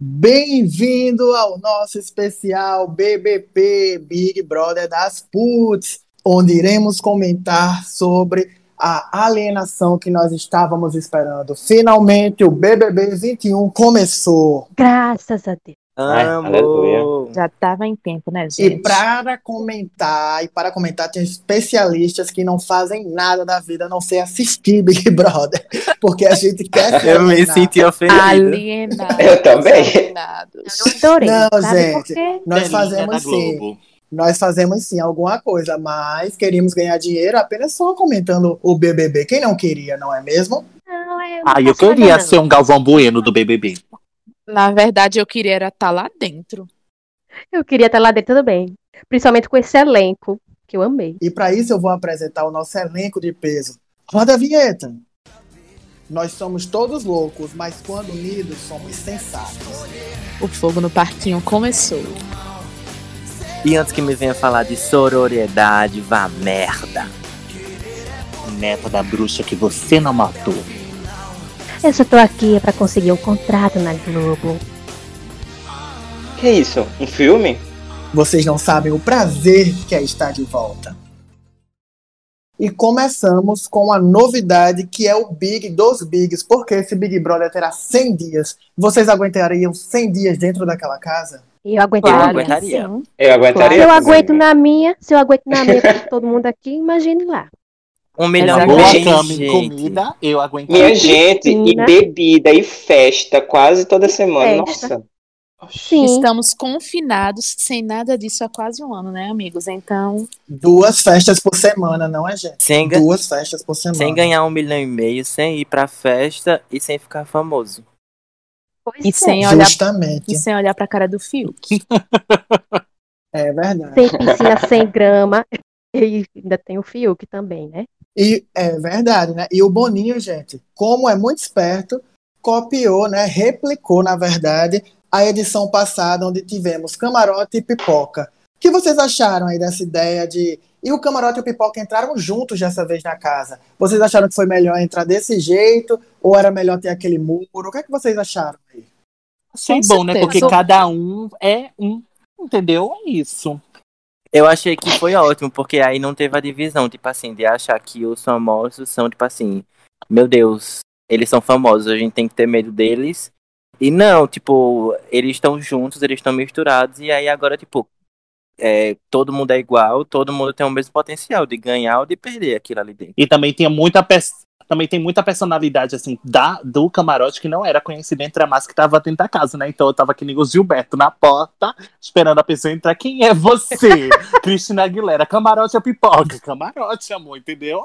Bem-vindo ao nosso especial BBP Big Brother das Puts, onde iremos comentar sobre a alienação que nós estávamos esperando. Finalmente o BBB 21 começou. Graças a Deus. Amo. Já estava em tempo, né, E gente? para comentar, e para comentar, tem especialistas que não fazem nada da vida a não ser assistir Big Brother, porque a gente quer ser Eu me alienado. senti ofendido. Alienados. Eu também. alienados. Eu adorei. Não, sabe gente. Nós fazemos sim. Nós fazemos sim alguma coisa, mas queríamos ganhar dinheiro apenas só comentando o BBB. Quem não queria, não é mesmo? Não, eu não Ah, eu queria ser um Galvão Bueno do BBB. Na verdade, eu queria era estar lá dentro. Eu queria estar lá dentro também. Principalmente com esse elenco, que eu amei. E para isso eu vou apresentar o nosso elenco de peso. Roda a vinheta. Nós somos todos loucos, mas quando unidos somos sensatos. O fogo no parquinho começou. E antes que me venha falar de sororidade, vá merda. Neta da bruxa que você não matou. Eu só tô aqui pra conseguir um contrato na Globo. Que isso? Um filme? Vocês não sabem o prazer que é estar de volta. E começamos com a novidade que é o Big dos Bigs, porque esse Big Brother terá 100 dias. Vocês aguentariam 100 dias dentro daquela casa? Eu aguentei Eu aguentaria. sim. Eu aguentaria. Se eu aguento na minha, se eu aguento na minha com todo mundo aqui, imagine lá. Um milhão Uma de cama e comida, eu aguentaria. Minha gente, e bebida e festa quase toda semana. Festa. Nossa. Sim. Estamos confinados sem nada disso há quase um ano, né, amigos? Então, Duas festas por semana, não é, gente? Sem, ga- Duas festas por semana. sem ganhar um milhão e meio, sem ir pra festa e sem ficar famoso. Pois e é. sem olhar, Justamente. e sem olhar pra cara do Fiuk. É verdade. Sem piscina, sem grama. E ainda tem o Fiuk também, né? E é verdade, né? E o Boninho, gente, como é muito esperto, copiou, né? Replicou, na verdade, a edição passada, onde tivemos camarote e pipoca. O que vocês acharam aí dessa ideia de. E o camarote e o pipoca entraram juntos dessa vez na casa. Vocês acharam que foi melhor entrar desse jeito? Ou era melhor ter aquele muro? O que é que vocês acharam aí? Achei bom, né? certeza. Porque cada um é um. Entendeu? É isso. Eu achei que foi ótimo, porque aí não teve a divisão, tipo assim, de achar que os famosos são, tipo assim, meu Deus, eles são famosos, a gente tem que ter medo deles. E não, tipo, eles estão juntos, eles estão misturados, e aí agora, tipo, é, todo mundo é igual, todo mundo tem o mesmo potencial de ganhar ou de perder aquilo ali dentro. E também tinha muita também tem muita personalidade assim da do camarote que não era conhecida entre a massa que tava dentro da casa, né? Então eu tava aqui nem o Gilberto na porta, esperando a pessoa entrar. Quem é você? Cristina Aguilera, camarote ou pipoca? Camarote, amor, entendeu?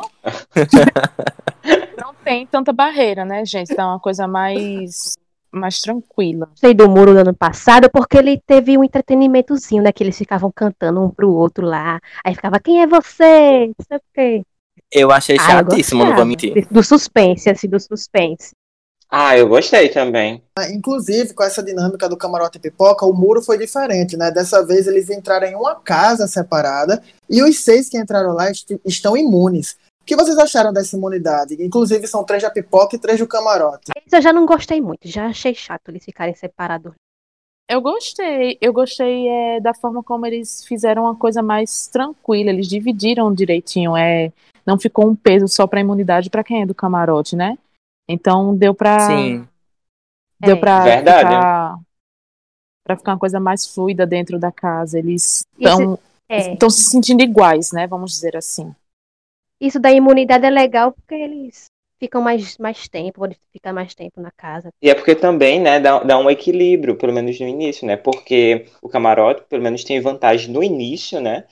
Não tem tanta barreira, né, gente? Então é uma coisa mais, mais tranquila. Sei do muro do ano passado, porque ele teve um entretenimentozinho, né? Que eles ficavam cantando um pro outro lá. Aí ficava, quem é você? Não sei o quê. Eu achei Ah, eu chatíssimo, não vou mentir. Do suspense, assim, do suspense. Ah, eu gostei também. Inclusive, com essa dinâmica do camarote e pipoca, o muro foi diferente, né? Dessa vez eles entraram em uma casa separada e os seis que entraram lá est- estão imunes. O que vocês acharam dessa imunidade? Inclusive, são três da pipoca e três do camarote. Isso eu já não gostei muito, já achei chato eles ficarem separados. Eu gostei, eu gostei é, da forma como eles fizeram uma coisa mais tranquila, eles dividiram direitinho, é, não ficou um peso só pra imunidade pra quem é do camarote, né? Então deu pra Sim, deu É. Verdade. ficar para ficar uma coisa mais fluida dentro da casa. Eles Isso- estão É, estão se sentindo iguais, né? Vamos dizer assim. isso da imunidade é legal porque eles ficam mais, mais tempo, podem ficar mais tempo na casa. E é porque também, né, dá, dá um equilíbrio, pelo menos no início, né? Porque o camarote, pelo menos, tem vantagem no início, né?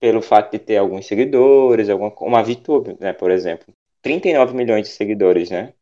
Pelo fato de ter alguns seguidores, alguma, uma VTube, né, por exemplo. 39 milhões de seguidores, né?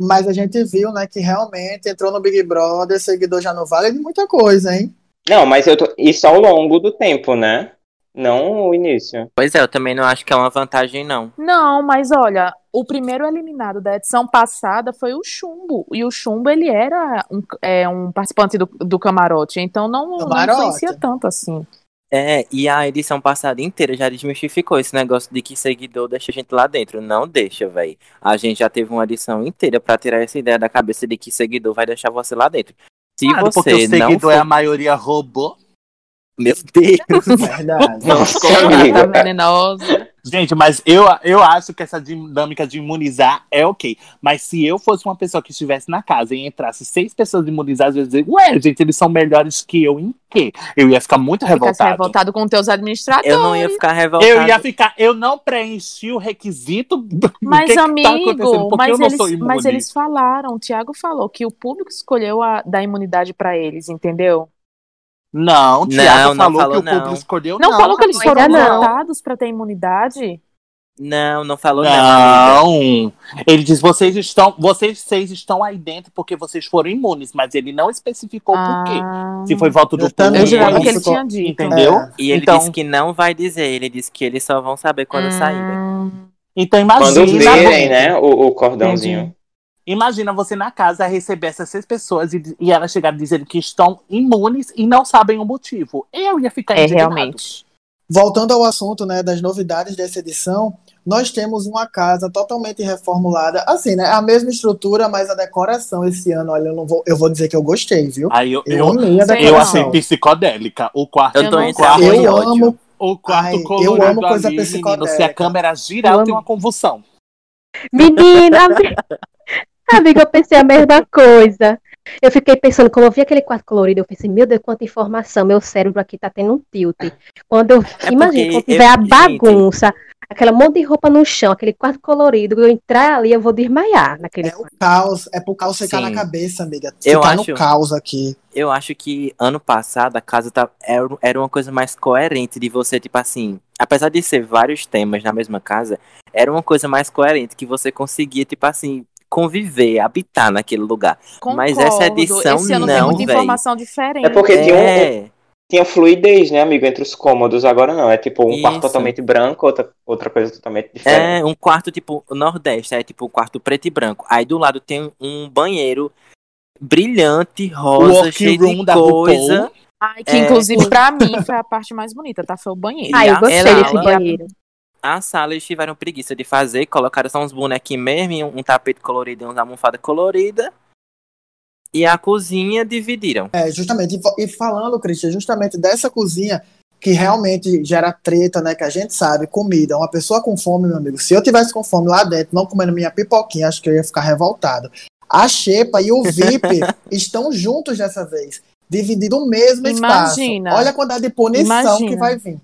Mas a gente viu, né, que realmente entrou no Big Brother, seguidor já não vale de muita coisa, hein? Não, mas eu tô, isso ao longo do tempo, né? Não o início. pois é, eu também não acho que é uma vantagem, não. Não, mas olha, o primeiro eliminado da edição passada foi o Chumbo. E o Chumbo, ele era um, é, um participante do, do camarote. Então não, não Camarote. influencia tanto assim. É, e a edição passada inteira já desmistificou esse negócio de que seguidor deixa a gente lá dentro. Não deixa, velho. A gente já teve uma edição inteira pra tirar essa ideia da cabeça de que seguidor vai deixar você lá dentro. Se Claro, porque você o não seguidor for... é a maioria robô. Meu Deus. Verdade. Nossa, Tá amiga. venenosa. Gente, mas eu, eu acho que essa dinâmica de imunizar é ok. Mas se eu fosse uma pessoa que estivesse na casa e entrasse seis pessoas imunizadas, eu ia dizer, ué, gente, eles são melhores que eu em quê? Eu ia ficar muito Ficasse revoltado. revoltado com teus administradores. Eu não ia ficar revoltado. Eu ia ficar, eu não preenchi o requisito. do Mas, que que tá acontecendo, amigo, porque mas, eu não eles, sou imune. mas eles falaram, o Thiago falou que o público escolheu a, dar imunidade pra eles, entendeu? Não, o Não, Thiago não falou, falou, que o não. público escolheu. Não, falou que eles foram não. votados pra ter imunidade? Não, não falou não. Não, ele diz vocês estão, vocês seis estão aí dentro porque vocês foram imunes, mas ele não especificou por quê. Ah, Se foi voto do Eu também Eu público, jurava que ele ficou- tinha dito. entendeu? É. E ele Então- disse que não vai dizer. Ele disse que eles só vão saber quando saírem. Hum, Então Quando imagina, verem, né, o, o cordãozinho. Entendi. Imagina você na casa receber essas seis pessoas e, e elas chegarem dizendo que estão imunes e não sabem o motivo. Eu ia ficar É, indignado. realmente. Voltando ao assunto né, das novidades dessa edição, nós temos uma casa totalmente reformulada. Assim, né? A mesma estrutura, mas a decoração esse ano, olha, eu, não vou, eu vou dizer que eu gostei, viu? Aí eu, Eu eu, amei a Sei eu decoração. achei psicodélica. O quarto, Eu tô Eu não entre sei. amor e Eu ódio. amo o quarto Ai, eu colorido amo coisa ali, menino, se a psicodélica. câmera girar, Eu eu tenho uma convulsão. Menina, amiga, eu pensei a mesma coisa. Eu fiquei pensando, como eu vi aquele quadro colorido, eu pensei, meu Deus, quanta informação, meu cérebro aqui tá tendo um tilt. Quando eu, É imagina, quando tiver eu- a gente- bagunça, aquela monte de roupa no chão, aquele quadro colorido, eu entrar ali, eu vou desmaiar naquele É o caos, é pro caos ficar Sim. na cabeça, amiga. Eu Ficar acho- no caos aqui. Eu acho que ano passado a casa tá, era, era uma coisa mais coerente de você, tipo assim. Apesar de ser vários temas na mesma casa, era uma coisa mais coerente que você conseguia, tipo assim, conviver, habitar naquele lugar. Mas essa Concordo. edição Esse ano tem não, muita véi. informação diferente. É porque tinha, um, É, tinha fluidez, né, amigo, entre os cômodos. Agora não. É tipo um quarto Isso. totalmente branco, outra, outra coisa totalmente diferente. é um quarto tipo nordeste, é tipo um quarto preto e branco. Aí do lado tem um banheiro brilhante, rosa, cheio room de da coisa. RuPaul. Ai, que É. inclusive pra mim foi a parte mais bonita, tá? Foi o banheiro. Ah, eu gostei desse banheiro. A sala eles tiveram preguiça de fazer, colocaram só uns bonequinhos mesmo, e um, um tapete colorido e uma almofada colorida. E a cozinha dividiram. É, justamente. E E falando, Cristian, justamente dessa cozinha que realmente gera treta, né? Que a gente sabe, comida. Uma pessoa com fome, meu amigo. Se eu tivesse com fome lá dentro, não comendo minha pipoquinha, acho que eu ia ficar revoltado. A Xepa e o VIP estão juntos dessa vez. Dividindo o mesmo Imagina. espaço. Olha a quantidade de punição Imagina. que vai vir.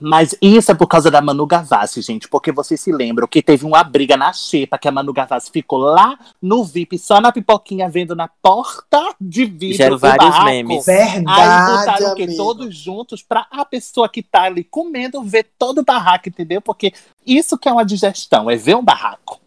Mas isso é por causa da Manu Gavassi, gente. Porque vocês se lembram que teve uma briga na xepa que a Manu Gavassi ficou lá no VIP, só na pipoquinha, vendo na porta de vidro. Fizeram o vários barraco. memes. Aí Verdade, botaram o quê? amigo. Todos juntos pra a pessoa que tá ali comendo ver todo o barraco, entendeu? Porque isso que é uma digestão, é ver um barraco.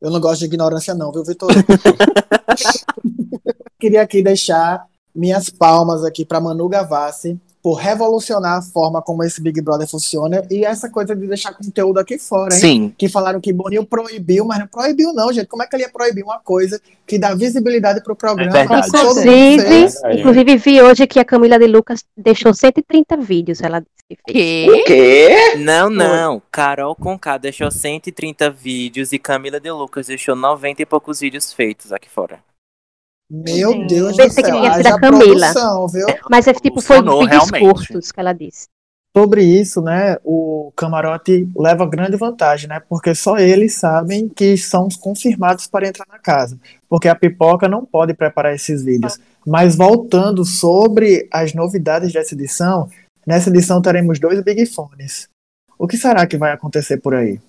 Eu não gosto de ignorância, não, viu, Vitor? Queria aqui deixar minhas palmas aqui para Manu Gavassi por revolucionar a forma como esse Big Brother funciona e essa coisa de deixar conteúdo aqui fora, hein? Sim. Que falaram que Boninho proibiu, mas não proibiu, não, gente. Como é que ele ia proibir uma coisa que dá visibilidade pro programa? É Inclusive. Verdade. inclusive vi hoje que a Camila de Lucas deixou 130 vídeos, ela disse que fez. Que? O quê? Não, não. Carol Conká deixou 130 vídeos e Camila de Lucas deixou 90 e poucos vídeos feitos aqui fora. Meu Sim. Deus do Pensei que céu. ia ser da Camila. produção, viu? Mas é tipo, foi Funcionou, vídeos realmente. curtos que ela disse. Sobre isso, né, o camarote leva grande vantagem, né, porque só eles sabem que são os confirmados para entrar na casa, porque a pipoca não pode preparar esses vídeos. Mas voltando sobre as novidades dessa edição, nessa edição teremos dois Big Fones. O que será que vai acontecer por aí?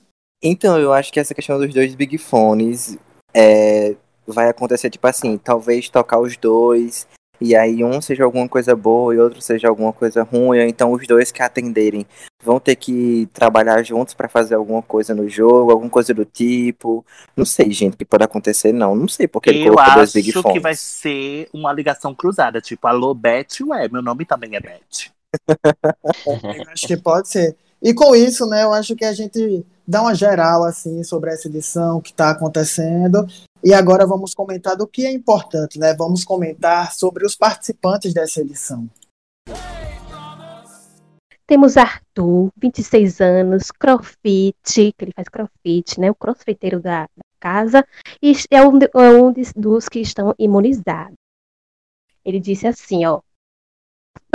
Então, eu acho que essa questão dos dois Big Fones é, vai acontecer, tipo assim, talvez tocar os dois, e aí um seja alguma coisa boa e outro seja alguma coisa ruim, ou então os dois que atenderem vão ter que trabalhar juntos pra fazer alguma coisa no jogo, alguma coisa do tipo. Não sei, gente, o que pode acontecer, não. Não sei porque ele Eu colocou dois acho Big Fones. que vai ser uma ligação cruzada, tipo, alô, Beth, ué, meu nome também é Beth. Eu acho que pode ser. E com isso, né, eu acho que a gente dá uma geral assim sobre essa edição que está acontecendo. E agora vamos comentar do que é importante, né? Vamos comentar sobre os participantes dessa edição. Temos Arthur, 26 anos, crossfit, que ele faz crossfit, né? O crossfiteiro da, da casa, e é um, é um dos que estão imunizados. Ele disse assim, ó.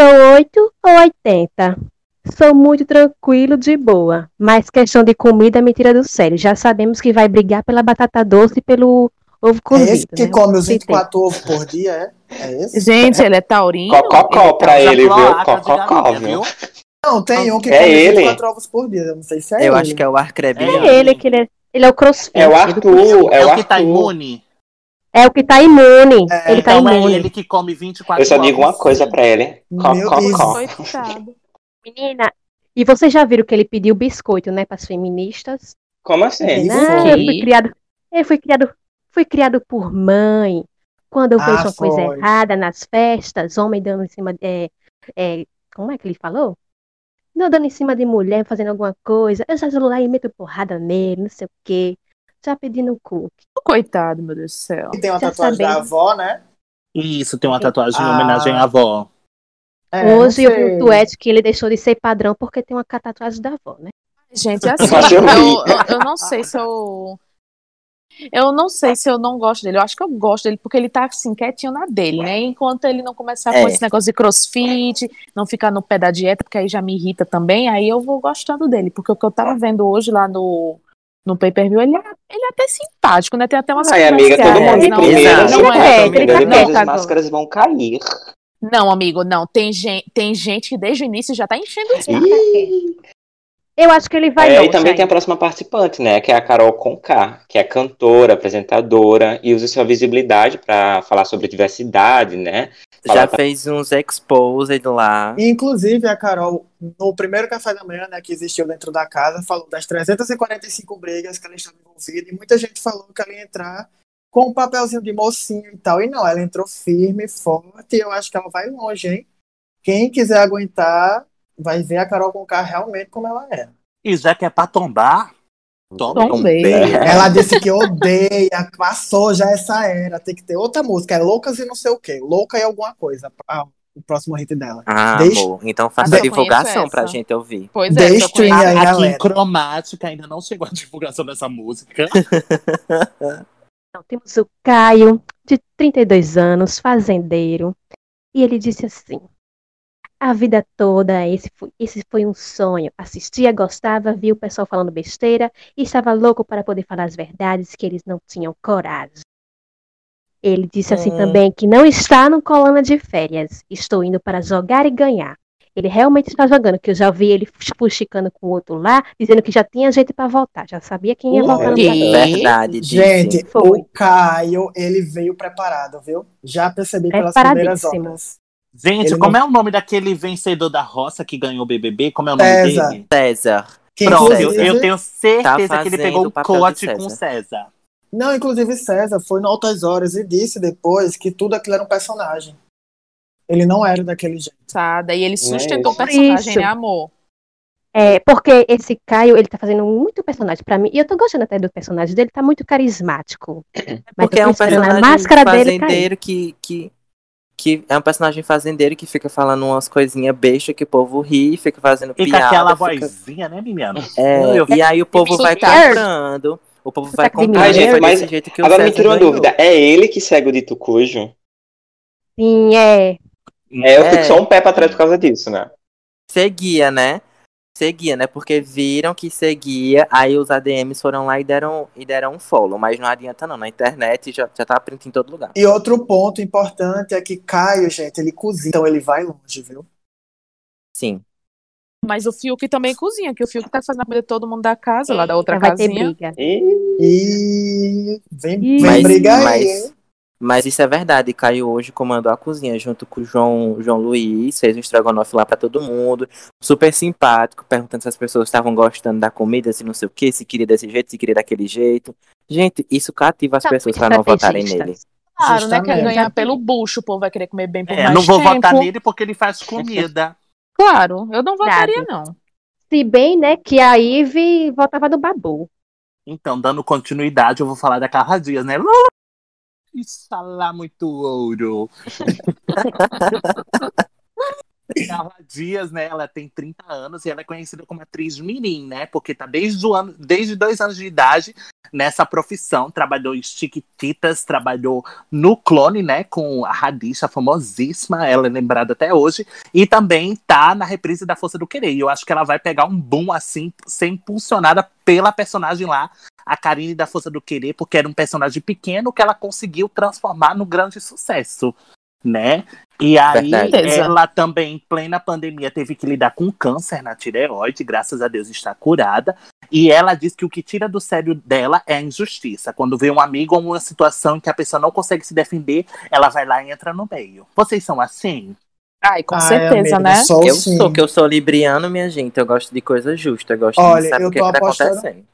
Sou 8 ou 80. Sou muito tranquilo, de boa. Mas questão de comida é mentira do sério. Já sabemos que vai brigar pela batata doce e pelo ovo É cozido. esse que né? come os Citei. 24 ovos por dia, é? É esse? Gente, ele é taurino. Cococó Ele pra ele, viu? de Cococó, viu? Não, tem um que É come ele? 24 ovos por dia. Eu não sei se é Eu ele. acho que é o Arcrebiano. É ele, que ele é, ele é o crossfit. É o Arthur, é É o o que tá imune. É o que tá imune. É, ele tá Então é imune. ele que come 24 Eu só digo uma coisa pra ele. Meu Cococó. Coitado. Menina, e vocês já viram que ele pediu biscoito, né, para as feministas? Como assim? Ele Não, foi. eu fui criado, eu fui criado, fui criado por mãe. Quando eu Ah, vejo uma coisa foi. errada nas festas, homem dando em cima, é, é, como é que ele falou? Não dando em cima de mulher, fazendo alguma coisa. Eu já vou lá e meto porrada nele, não sei o quê. Já pedindo cookie. Coitado, meu Deus do céu. E tem uma Já tatuagem da sabendo. avó, né? Isso, tem uma tatuagem em Ah. homenagem à avó. É, Hoje eu vi sei. um tweet que ele deixou de ser padrão porque tem uma tatuagem da avó, né? Gente, assim, eu eu, eu, não sei se eu. Eu não sei se eu não gosto dele. Eu acho que eu gosto dele porque ele tá assim, quietinho na dele, né? Enquanto ele não começar É. com esse negócio de crossfit, não ficar no pé da dieta, porque aí já me irrita também, aí eu vou gostando dele. Porque o que eu tava vendo hoje lá no, no pay per view, ele, é- ele é até simpático, né? Tem até umas Ai, amiga, todo mundo em não, primeiro. Não, Ele é, ele tá não, quieto as agora. máscaras vão cair. Não, amigo, não. Tem gente, tem gente que desde o início já tá enchendo o saco. Ih. Eu acho que ele vai É, e também tem a próxima participante, né? Que é a Carol Conká, que é cantora, apresentadora e usa sua visibilidade pra falar sobre diversidade, né? Já Falar- fez uns exposed lá. E, Inclusive, a Carol, no primeiro café da manhã, né, que existiu dentro da casa, falou das 345 brigas que ela estava envolvida, e muita gente falou que ela ia entrar com um papelzinho de mocinho e tal, e não, ela entrou firme, forte, e eu acho que ela vai longe, hein? Quem quiser aguentar, vai ver a Carol com K realmente como ela é. E já que é pra tombar, toma. Tombei. Ela disse que odeia, passou já essa era, tem que ter outra música, é Loucas e não sei o quê, Louca e alguma coisa, ah, o próximo hit dela. Ah, Deixa- amor. Então faça eu divulgação pra gente ouvir. Pois é, aí, Aqui galera. em Cromática ainda não chegou a divulgação dessa música. Não, temos o Caio, de 32 anos, fazendeiro. E ele disse assim: A vida toda, esse foi, esse foi um sonho. Assistia, gostava, via o pessoal falando besteira e estava louco para poder falar as verdades que eles não tinham coragem. Ele disse assim Hum. também que não está no coluna de férias. Estou indo para jogar e ganhar. Ele realmente está jogando, que eu já vi ele fuxicando com o outro lá, dizendo que já tinha jeito para voltar. Já sabia quem ia voltar no quê? Brasil. Verdade. Gente, Foi. o Caio, ele veio preparado, viu? Já percebi pelas primeiras horas. Gente, Ele como não- é o nome daquele vencedor da roça que ganhou o BBB? Como é o nome César. dele? César. Que, Pronto, eu, inclusive- eu tenho certeza Tá que ele pegou o César. com César. Não, inclusive César foi no Altas Horas e disse depois que tudo aquilo era um personagem. Ele não era daquele jeito. Engraçada, E ele sustentou o Por personagem, isso. né, amor? É, porque esse Caio, ele tá fazendo muito personagem pra mim. E eu tô gostando até do personagem dele, tá muito carismático. Mas Porque é um personagem máscara dele fazendeiro que, que, que é um personagem fazendeiro que fica falando umas coisinhas bestas que o povo ri, fica fazendo E com piada. aquela fica- vozinha, né, menina? É, Eu- e aí o povo vai comprando. O povo vai comprando. Ai, gente, foi mas desse jeito que o Agora me tira uma dúvida. É ele que segue o dito cujo? Sim, é. É, eu fico É. só um pé pra trás por causa disso, né? Seguia, né? Seguia, né? Porque viram que seguia, aí os ADMs foram lá e deram, e deram um follow. Mas não adianta não, na internet já, já tá print em todo lugar. E outro ponto importante é que Caio, gente, ele cozinha, então ele vai longe, viu? Sim. Mas o Fiuk também cozinha, que o Fiuk tá fazendo a comida de todo mundo da casa, lá da outra vai ter casinha. briga. E E vem, Ih. vem Mas- briga aí, mas- hein? Mas isso é verdade. Caio hoje comandou a cozinha junto com o João, João Luiz, fez um estrogonofe lá pra todo mundo. Super simpático, perguntando se as pessoas estavam gostando da comida, se não sei o que, se queria desse jeito, se queria daquele jeito. Gente, isso cativa as Tá pessoas muito pra não votarem nele. Claro, né? Quer ganhar pelo bucho, o povo vai querer comer bem por É, mais não vou tempo. votar nele porque ele faz comida. Claro, eu não votaria, não. Se bem, né, que a Ive voltava do Babu. Então, dando continuidade, eu vou falar da Carla Dias, né? Isso lá muito ouro. Carla Dias, né? Ela tem 30 anos e ela é conhecida como atriz mirim, né? Porque tá desde o ano, desde dois anos de idade nessa profissão, trabalhou em Chiquititas, trabalhou no Clone, né, com a Radisha, famosíssima, ela é lembrada até hoje, e também tá na reprise da Força do Querer. E eu acho que ela vai pegar um boom assim, ser impulsionada pela personagem lá, a Karine da Força do Querer, porque era um personagem pequeno que ela conseguiu transformar no grande sucesso, né? E aí Verdade. ela também, em plena pandemia, teve que lidar com câncer na tireoide, graças a Deus está curada. E ela diz que o que tira do sério dela é a injustiça. Quando vê um amigo ou uma situação em que a pessoa não consegue se defender, ela vai lá e entra no meio. Vocês são assim? Ai, com Ai, certeza, amiga, né? Sou Eu sim. sou, que eu sou libriano, minha gente. Eu gosto de coisa justa. Eu gosto Olha, de saber o que, tá apostando- acontecendo.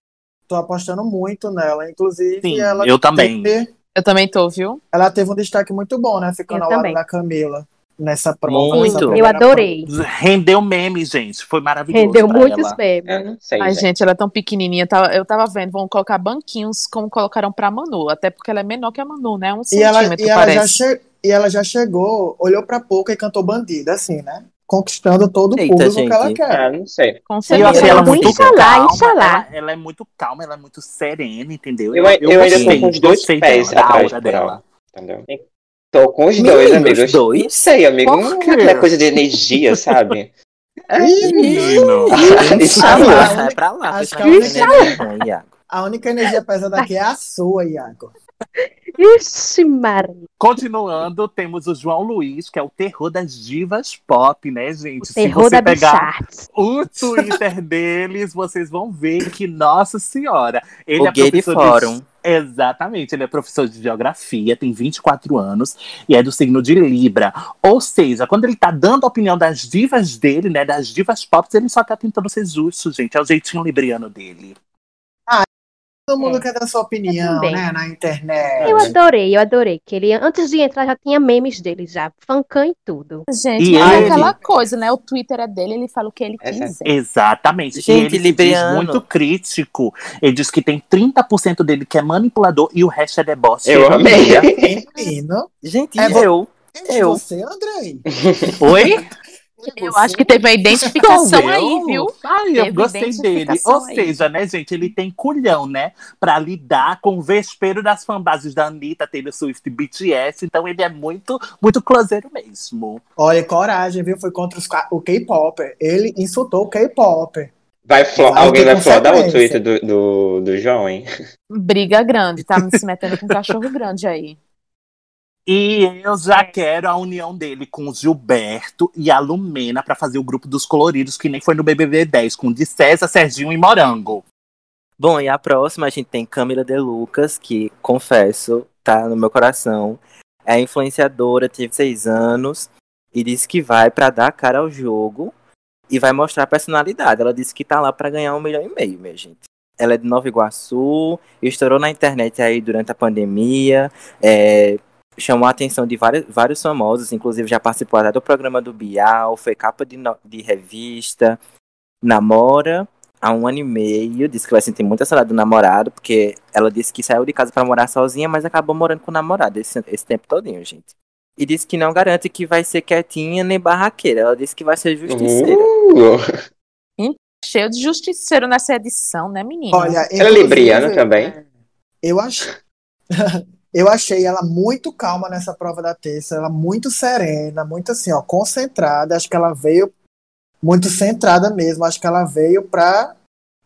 Tô apostando muito nela. Inclusive, Sim, ela eu também. teve- Eu também tô, viu? ela teve um destaque muito bom, né? Ficando Eu ao lado da Camila nessa prova. Muito. nessa Eu adorei. Rendeu meme, gente. Foi maravilhoso. Rendeu muitos ela. memes. Eu não sei, Ai, gente. gente, ela é tão pequenininha. tava- Eu tava vendo, vão colocar banquinhos como colocaram pra Manu. Até porque ela é menor que a Manu, né? Um E ela, centímetro, e, ela já parece. che- e ela já chegou, olhou pra pouco e cantou bandida, assim, né? Conquistando todo o Eita, público que ela gente. quer. Ah, não sei. Com Eu certeza. achei ela muito Inxalá, calma. inxalá. Ela, ela é muito calma, ela é muito serena, entendeu? Eu, eu ainda tô com os dois pés dela, da atrás aura por ela. dela. Entendeu? Tô com os Menino, dois, os amigo. Eu dois? Não sei, amigo. É aquela coisa de energia, sabe? Menino. Isso Ah, aí. lá. Sai é pra lá. Acho que ruim, Iago. A única energia pesada aqui é a sua, Iago. Ixi, Maria. Continuando, temos o João Luiz, que é o terror das divas pop, né, gente? O Se terror você da pegar Bicharts. o Twitter deles, vocês vão ver que, nossa senhora, ele O é gay de professor fórum. Exatamente, ele é professor de geografia, tem 24 anos e é do signo de Libra. Ou seja, quando ele tá dando a opinião das divas dele, né, das divas pop, ele só tá tentando ser justo, gente. É o jeitinho libriano dele. Todo mundo É. quer dar sua opinião, né? Na internet. Eu adorei, eu adorei. Que ele, antes de entrar, já tinha memes dele já. Fancam e tudo. Gente, E mas é ele- aquela coisa, né? O Twitter é dele, ele fala o que ele Essa- quiser. Exatamente. Gente, e ele diz libriano. muito crítico. Ele diz que tem 30% dele que é manipulador e o resto é deboche. Eu amei. Menino, Gente, É, eu. é Eu. você, Andrei. Oi? Eu acho que teve a identificação aí, viu? Ai, eu Teve gostei dele. Ou aí. seja, né, gente, ele tem culhão, né? Pra lidar com o vespeiro das fanbases da Anitta, Taylor Swift e BTS. Então ele é muito, muito closeiro mesmo. Olha, coragem, viu? Foi contra os o K-Popper. Ele insultou o K-Popper. Vai Alguém vai flodar o. Twitter do, do, do João, hein? Briga grande, tá se metendo com um cachorro grande aí. E eu já quero a união dele com o Gilberto e a Lumena pra fazer o grupo dos coloridos, que nem foi no BBB 10, com o de César, Serginho e Morango. Bom, e a próxima a gente tem Camila De Lucas, que, confesso, tá no meu coração. É influenciadora, teve seis anos e disse que vai pra dar cara ao jogo e vai mostrar a personalidade. Ela disse que tá lá pra ganhar um milhão e meio, minha gente. Ela é de Nova Iguaçu, estourou na internet aí durante a pandemia, é, chamou a atenção de vários, vários famosos, inclusive já participou até do programa do Bial, foi capa de, no- de revista, namora há um ano e meio, disse que vai sentir muita saudade do namorado, porque ela disse que saiu de casa pra morar sozinha, mas acabou morando com o namorado esse, esse tempo todinho, gente. E disse que não garante que vai ser quietinha nem barraqueira. Ela disse que vai ser justiceira. Uh, Cheio de justiceiro nessa edição, né, menina? Olha, Ela é libriana também? Eu achei, eu achei ela muito calma nessa prova da terça, ela muito serena, muito assim, ó, concentrada. Acho que ela veio muito centrada mesmo. Acho que ela veio pra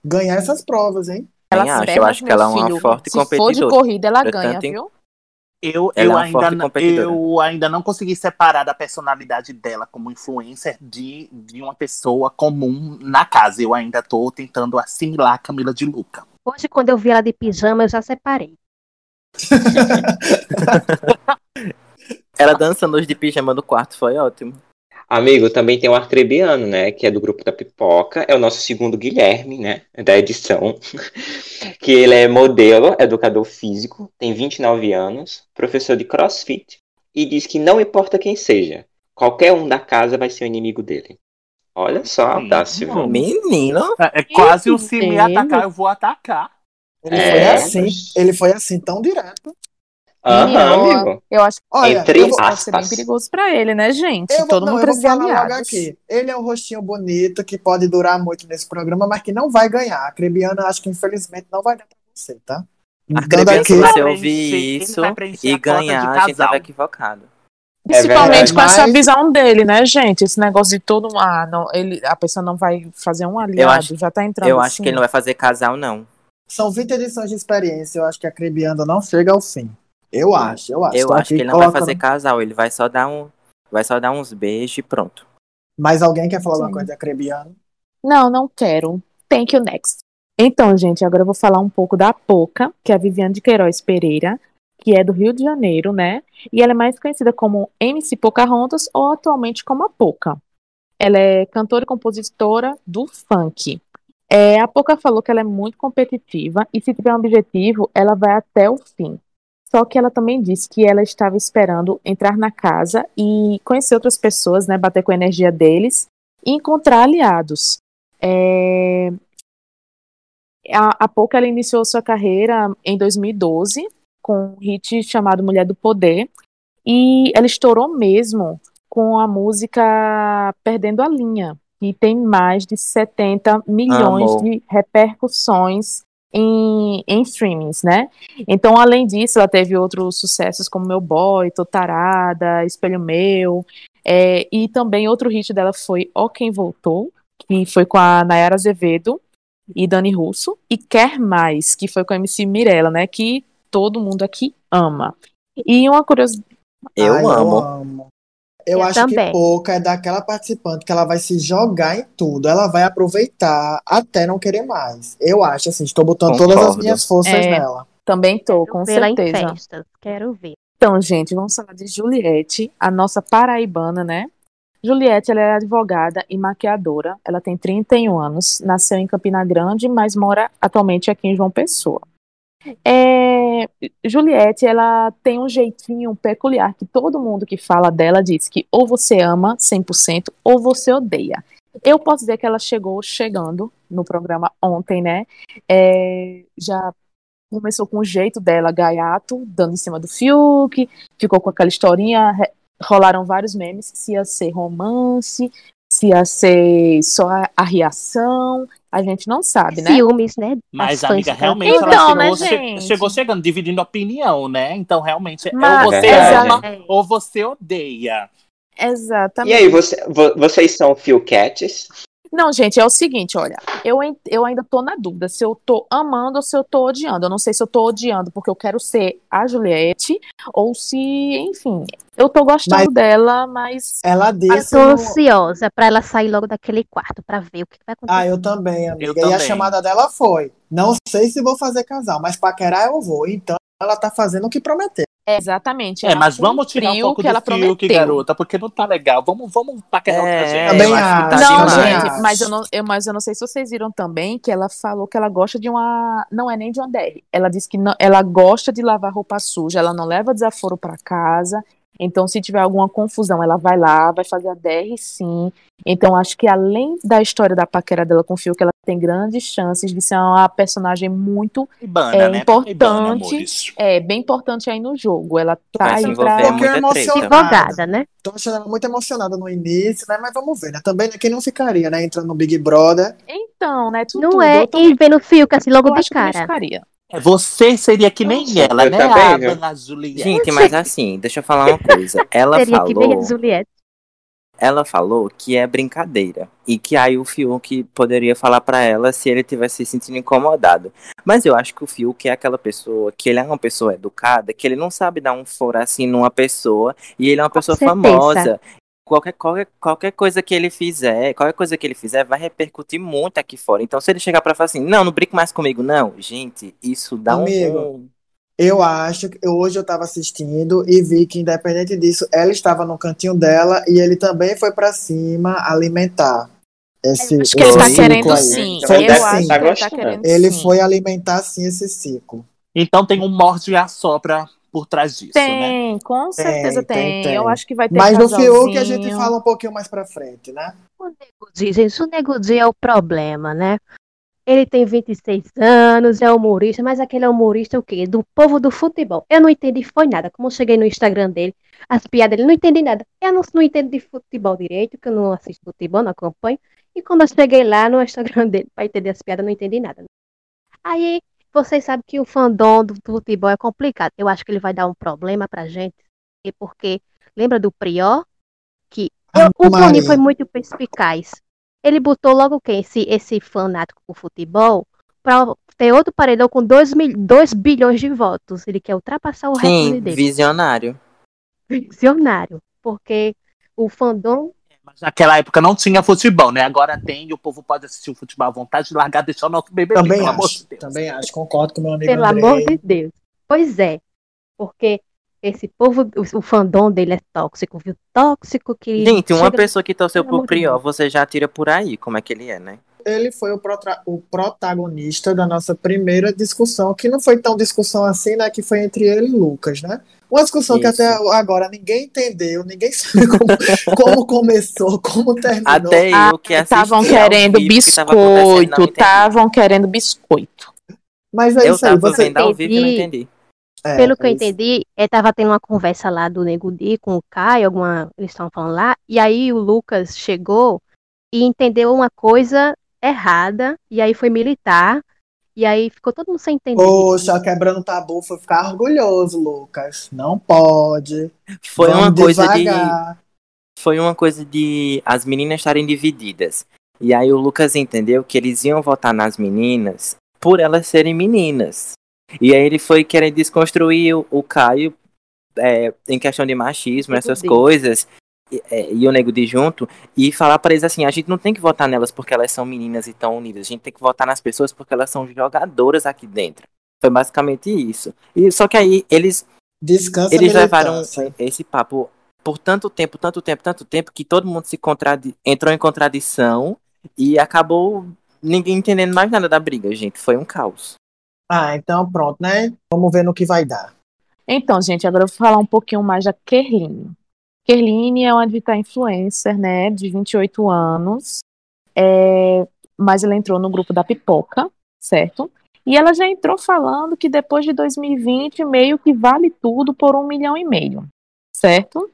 ganhar essas provas, hein? Pelas acho, eu acho que ela é uma filho, forte Se for de competidora. corrida, ela Portanto, ganha, viu? Eu, Ela eu, é forte ainda, competidora. eu ainda não consegui separar da personalidade dela como influencer de, de uma pessoa comum na casa. Eu ainda tô tentando assimilar a Camila de Luca. Hoje, quando eu vi ela de pijama, eu já separei. Ela dançando hoje de pijama no quarto foi ótimo. Amigo, também tem o Arcrebiano, né? Que é do grupo da Pipoca. É o nosso segundo Guilherme, né? Da edição. que ele é modelo, educador físico, tem 29 anos, professor de crossfit. E diz que não importa quem seja, qualquer um da casa vai ser o inimigo dele. Olha só, viu? Menino, É, é quase o se me atacar, eu vou atacar. Ele É, foi assim, ele foi assim tão direto. Aham, Menina, amigo. Eu acho que Olha, Entre eu vou, pode ser bem aspas. perigoso pra ele, né, gente? eu vou, Todo não, mundo precisa de falar logo aliados. aqui. Ele é um rostinho bonito que pode durar muito nesse programa, mas que não vai ganhar. A Crebiana, acho que infelizmente não vai dar pra você, tá? Aqui, que vai você ouvir isso vai e ganhar, a gente casal. tava equivocado. Principalmente verdade. com essa Mas- visão dele, né, gente? Esse negócio de todo. Ah, não, ele, a pessoa não vai fazer um aliado, acho- já tá entrando Eu acho assim. que ele não vai fazer casal, não. São 20 edições de experiência. Eu acho que a Crebiando não chega ao fim. Eu acho, eu acho. Eu Tô acho que ele não vai fazer casal, ele vai só dar um. Vai só dar uns beijos e pronto. Mais alguém quer falar alguma Sim. coisa de Acrebiano? Não, não quero. Thank you, next. Então, gente, agora eu vou falar um pouco da Poca, que é a Viviane de Queiroz Pereira, que é do Rio de Janeiro, né? E ela é mais conhecida como MC Pocahontas ou atualmente como a Poca. Ela é cantora e compositora do funk. É, a Poca falou que ela é muito competitiva e se tiver um objetivo, ela vai até o fim. Só que ela também disse que ela estava esperando entrar na casa e conhecer outras pessoas, né? Bater com a energia deles e encontrar aliados. É, A, a Poca ela iniciou sua carreira em 2012 com um hit chamado Mulher do Poder e ela estourou mesmo com a música Perdendo a Linha, que tem mais de 70 milhões Amo. de repercussões em, em streamings, né? Então, além disso, ela teve outros sucessos como Meu Boy, Tô Tarada, Espelho Meu, é, e também outro hit dela foi Ó Quem Voltou, que foi com a Nayara Azevedo e Dani Russo, e Quer Mais, que foi com a MC Mirella, né? Que todo mundo aqui ama. E uma curiosidade. Eu Ai, amo. Eu amo. Eu, Eu acho também. que pouca é daquela participante que ela vai se jogar em tudo. Ela vai aproveitar até não querer mais. Eu acho, assim, estou botando todas as Concordo. minhas forças É. nela. Também tô, Quero com vê-la em certeza. festas. Quero ver. Então, gente, vamos falar de Juliette, a nossa paraibana, né? Juliette, ela é advogada e maquiadora. Ela tem 31 anos, nasceu em Campina Grande, mas mora atualmente aqui em João Pessoa. É, Juliette, ela tem um jeitinho peculiar que todo mundo que fala dela diz que ou você ama 100% ou você odeia. Eu posso dizer que ela chegou chegando no programa ontem, né? É, já começou com o jeito dela, gaiato, dando em cima do Fiuk, ficou com aquela historinha, rolaram vários memes, se ia ser romance, se ia ser só a, a reação, a gente não sabe, né? Ciúmes, né? Mas, As amiga, realmente Então, ela né, chegou, che- gente? chegou chegando, dividindo opinião, né? Então, realmente, Mas- ou você ama É. ou você odeia. E Exatamente. aí, você, vo- vocês são Phil Cats? Não, gente, é o seguinte, olha, eu, eu ainda tô na dúvida se eu tô amando ou se eu tô odiando. Eu não sei se eu tô odiando porque eu quero ser a Juliette ou se, enfim, eu tô gostando Mas- dela, mas Ela Eu disse. tô no- ansiosa pra ela sair logo daquele quarto pra ver o que vai acontecer. Ah, eu também, amiga. Eu E a também. chamada dela foi: não sei se vou fazer casal, mas paquerar eu vou. Então ela tá fazendo o que prometeu. é exatamente. É, mas vamos tirar um pouco o que ela do Fiuk, prometeu. garota, porque não tá legal. Vamos, vamos paquerar É, outra gente. Também eu acho que tá. Não, demais. gente, mas eu não, eu, mas eu não sei se vocês viram também que ela falou que ela gosta de uma. Não é nem de uma DR. Ela disse que não, ela gosta de lavar roupa suja, ela não leva desaforo pra casa. Então, se tiver alguma confusão, ela vai lá, vai fazer a DR sim. Então, acho que além da história da paquera dela com o Fiuk, ela tem grandes chances de ser uma personagem muito, Ibana, É né? importante. Ibana, é, bem importante aí no jogo. Ela tá aí pra. é treta. Advogada, né? Tô achando ela muito emocionada no início, né? Mas vamos ver, né? Também né, quem não ficaria, né? Entrando no Big Brother. Então, né? Tudo, Não é? tô- E vendo o Fiuk assim logo eu de acho que não cara. ficaria. É, Você seria que nem Nossa, ela, né? também, A dona Juliette. Gente, mas assim, deixa eu falar uma coisa. Ela Seria que nem a falou, Juliette. ela falou que é brincadeira e que aí o Fiuk poderia falar pra ela se ele tivesse se sentindo incomodado. Mas eu acho que o Fiuk é aquela pessoa que ele é uma pessoa educada, que ele não sabe dar um foro assim numa pessoa e ele é uma Com pessoa certeza. famosa. Qualquer, qualquer, qualquer coisa que ele fizer, qualquer coisa que ele fizer vai repercutir muito aqui fora. Então, se ele chegar pra falar assim, não, não brinque mais comigo, não, gente, isso dá um- Amigo, um. Eu acho que hoje eu tava assistindo e vi que, independente disso, ela estava no cantinho dela e ele também foi pra cima alimentar. Esse, Acho que ele tá querendo ciclo aí. sim. Então Foi eu assim. acho que Tá ele tá querendo Ele sim. foi alimentar sim esse ciclo. Então tem um morde e assopra por trás disso, né? Tem, com certeza tem, tem. tem. Eu acho que vai ter Mas no casalzinho. Fiuk a gente fala um pouquinho mais pra frente, né? O Nego Di, gente, o Nego Di é o problema, né? Ele tem 26 anos, é humorista, mas aquele é humorista o quê? Do povo do futebol. Eu não entendi, foi nada. Como eu cheguei no Instagram dele, as piadas dele, não entendi nada. Eu não, não entendo de futebol direito, que eu não assisto futebol, não acompanho. E quando eu cheguei lá no Instagram dele, pra entender as piadas, eu não entendi nada. Aí vocês sabem que o fandom do futebol é complicado. Eu acho que ele vai dar um problema pra gente, e porque lembra do Prior? Que eu- o. Boninho foi muito perspicaz. Ele botou logo quem? Esse, esse fanático por futebol pra ter outro paredão com 2 bilhões de votos. Ele quer ultrapassar o recorde Sim, dele. visionário. Visionário. Porque o fandom Mas naquela época não tinha futebol, né? Agora tem e o povo pode assistir o futebol à vontade e largar deixar o nosso bebê. Também pelo amor de acho, Deus. também acho, concordo com meu amigo Pelo Andrei. amor de Deus. Pois é. Porque esse povo, o, o fandom dele é tóxico, viu? Tóxico que. Gente, uma chega- pessoa que torceu pro de Prior, Deus. você já tira por aí como é que ele é, né? Ele foi o, protra- o protagonista da nossa primeira discussão, que não foi tão discussão assim, né? Que foi entre ele e Lucas, né? Uma discussão que Isso. até agora ninguém entendeu, ninguém sabe como, como começou, como terminou. Até Ah, eu que assisti Estavam querendo que biscoito, estavam querendo biscoito. Mas é Eu isso aí, você. vendo ao vivo e não entendi. É, Pelo que eu é isso. entendi, é, tava tendo uma conversa lá do Nego Di com o Caio, alguma. Eles estavam falando lá, e aí o Lucas chegou e entendeu uma coisa errada, e aí foi militar, e aí ficou todo mundo sem entender. Poxa, quebrando tabu, foi ficar orgulhoso, Lucas. Não pode. Foi Vamos uma coisa de. devagar. Foi uma coisa de as meninas estarem divididas. E aí o Lucas entendeu que eles iam votar nas meninas por elas serem meninas. E aí ele foi querer desconstruir o, o Caio é, em questão de machismo, essas coisas. E, é, e o Nego de junto, e falar pra eles assim, a gente não tem que votar nelas porque elas são meninas e estão unidas, a gente tem que votar nas pessoas porque elas são jogadoras aqui dentro. Foi basicamente isso. E só que aí eles Descansa eles levaram militância. esse papo por tanto tempo, tanto tempo, tanto tempo, que todo mundo se contradi entrou em contradição e acabou ninguém entendendo mais nada da briga, gente. Foi um caos. Ah, então pronto, né? Vamos ver no que vai dar. Então, gente, agora eu vou falar um pouquinho mais da Kerline. Kerline é uma digital influencer, né, de 28 anos, é, mas ela entrou no grupo da Pipoca, certo? E ela já entrou falando que depois de 2020, meio que vale tudo por um milhão e meio, certo?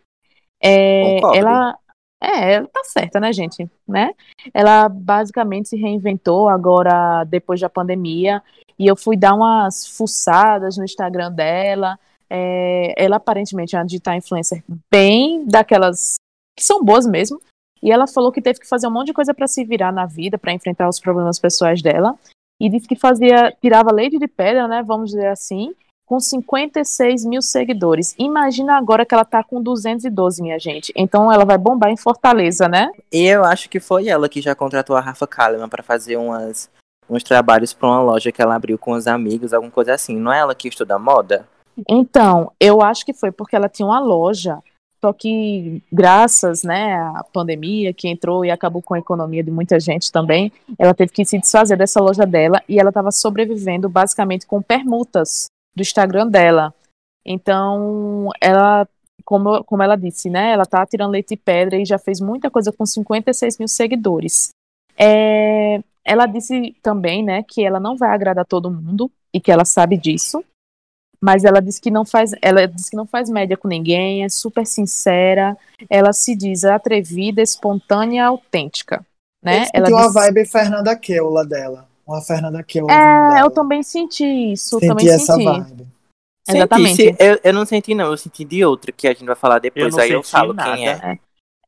É, ela, é, ela tá certa, né, gente? Né? Ela basicamente se reinventou agora, depois da pandemia, e eu fui dar umas fuçadas no Instagram dela. É, ela aparentemente é uma digital influencer bem daquelas que são boas mesmo. E ela falou que teve que fazer um monte de coisa para se virar na vida, para enfrentar os problemas pessoais dela. E disse que fazia, tirava leite de pedra, né? Vamos dizer assim, com 56 mil seguidores. Imagina agora que ela tá com 212, minha gente. Então ela vai bombar em Fortaleza, né? Eu acho que foi ela que já contratou a Rafa Kalimann pra fazer umas, uns trabalhos pra uma loja que ela abriu com os amigos, alguma coisa assim. Não é ela que estuda moda? Então, eu acho que foi porque ela tinha uma loja, só que graças, né, à pandemia que entrou e acabou com a economia de muita gente também, ela teve que se desfazer dessa loja dela e ela estava sobrevivendo basicamente com permutas do Instagram dela. Então, ela, como, como ela disse, né, ela tá tirando leite de pedra e já fez muita coisa com 56 mil seguidores. É, ela disse também, né, que ela não vai agradar todo mundo e que ela sabe disso mas ela diz que não faz, ela diz que não faz média com ninguém, é super sincera, ela se diz atrevida, espontânea, autêntica, né? Eu Ela uma diz, vibe Fernanda Keula dela. Uma Fernanda Keula. é, dela. eu também senti isso, senti também essa senti. vibe. Exatamente. Senti, eu, eu não senti, não. Eu senti de outra, que a gente vai falar depois. não aí eu falo nada. quem é.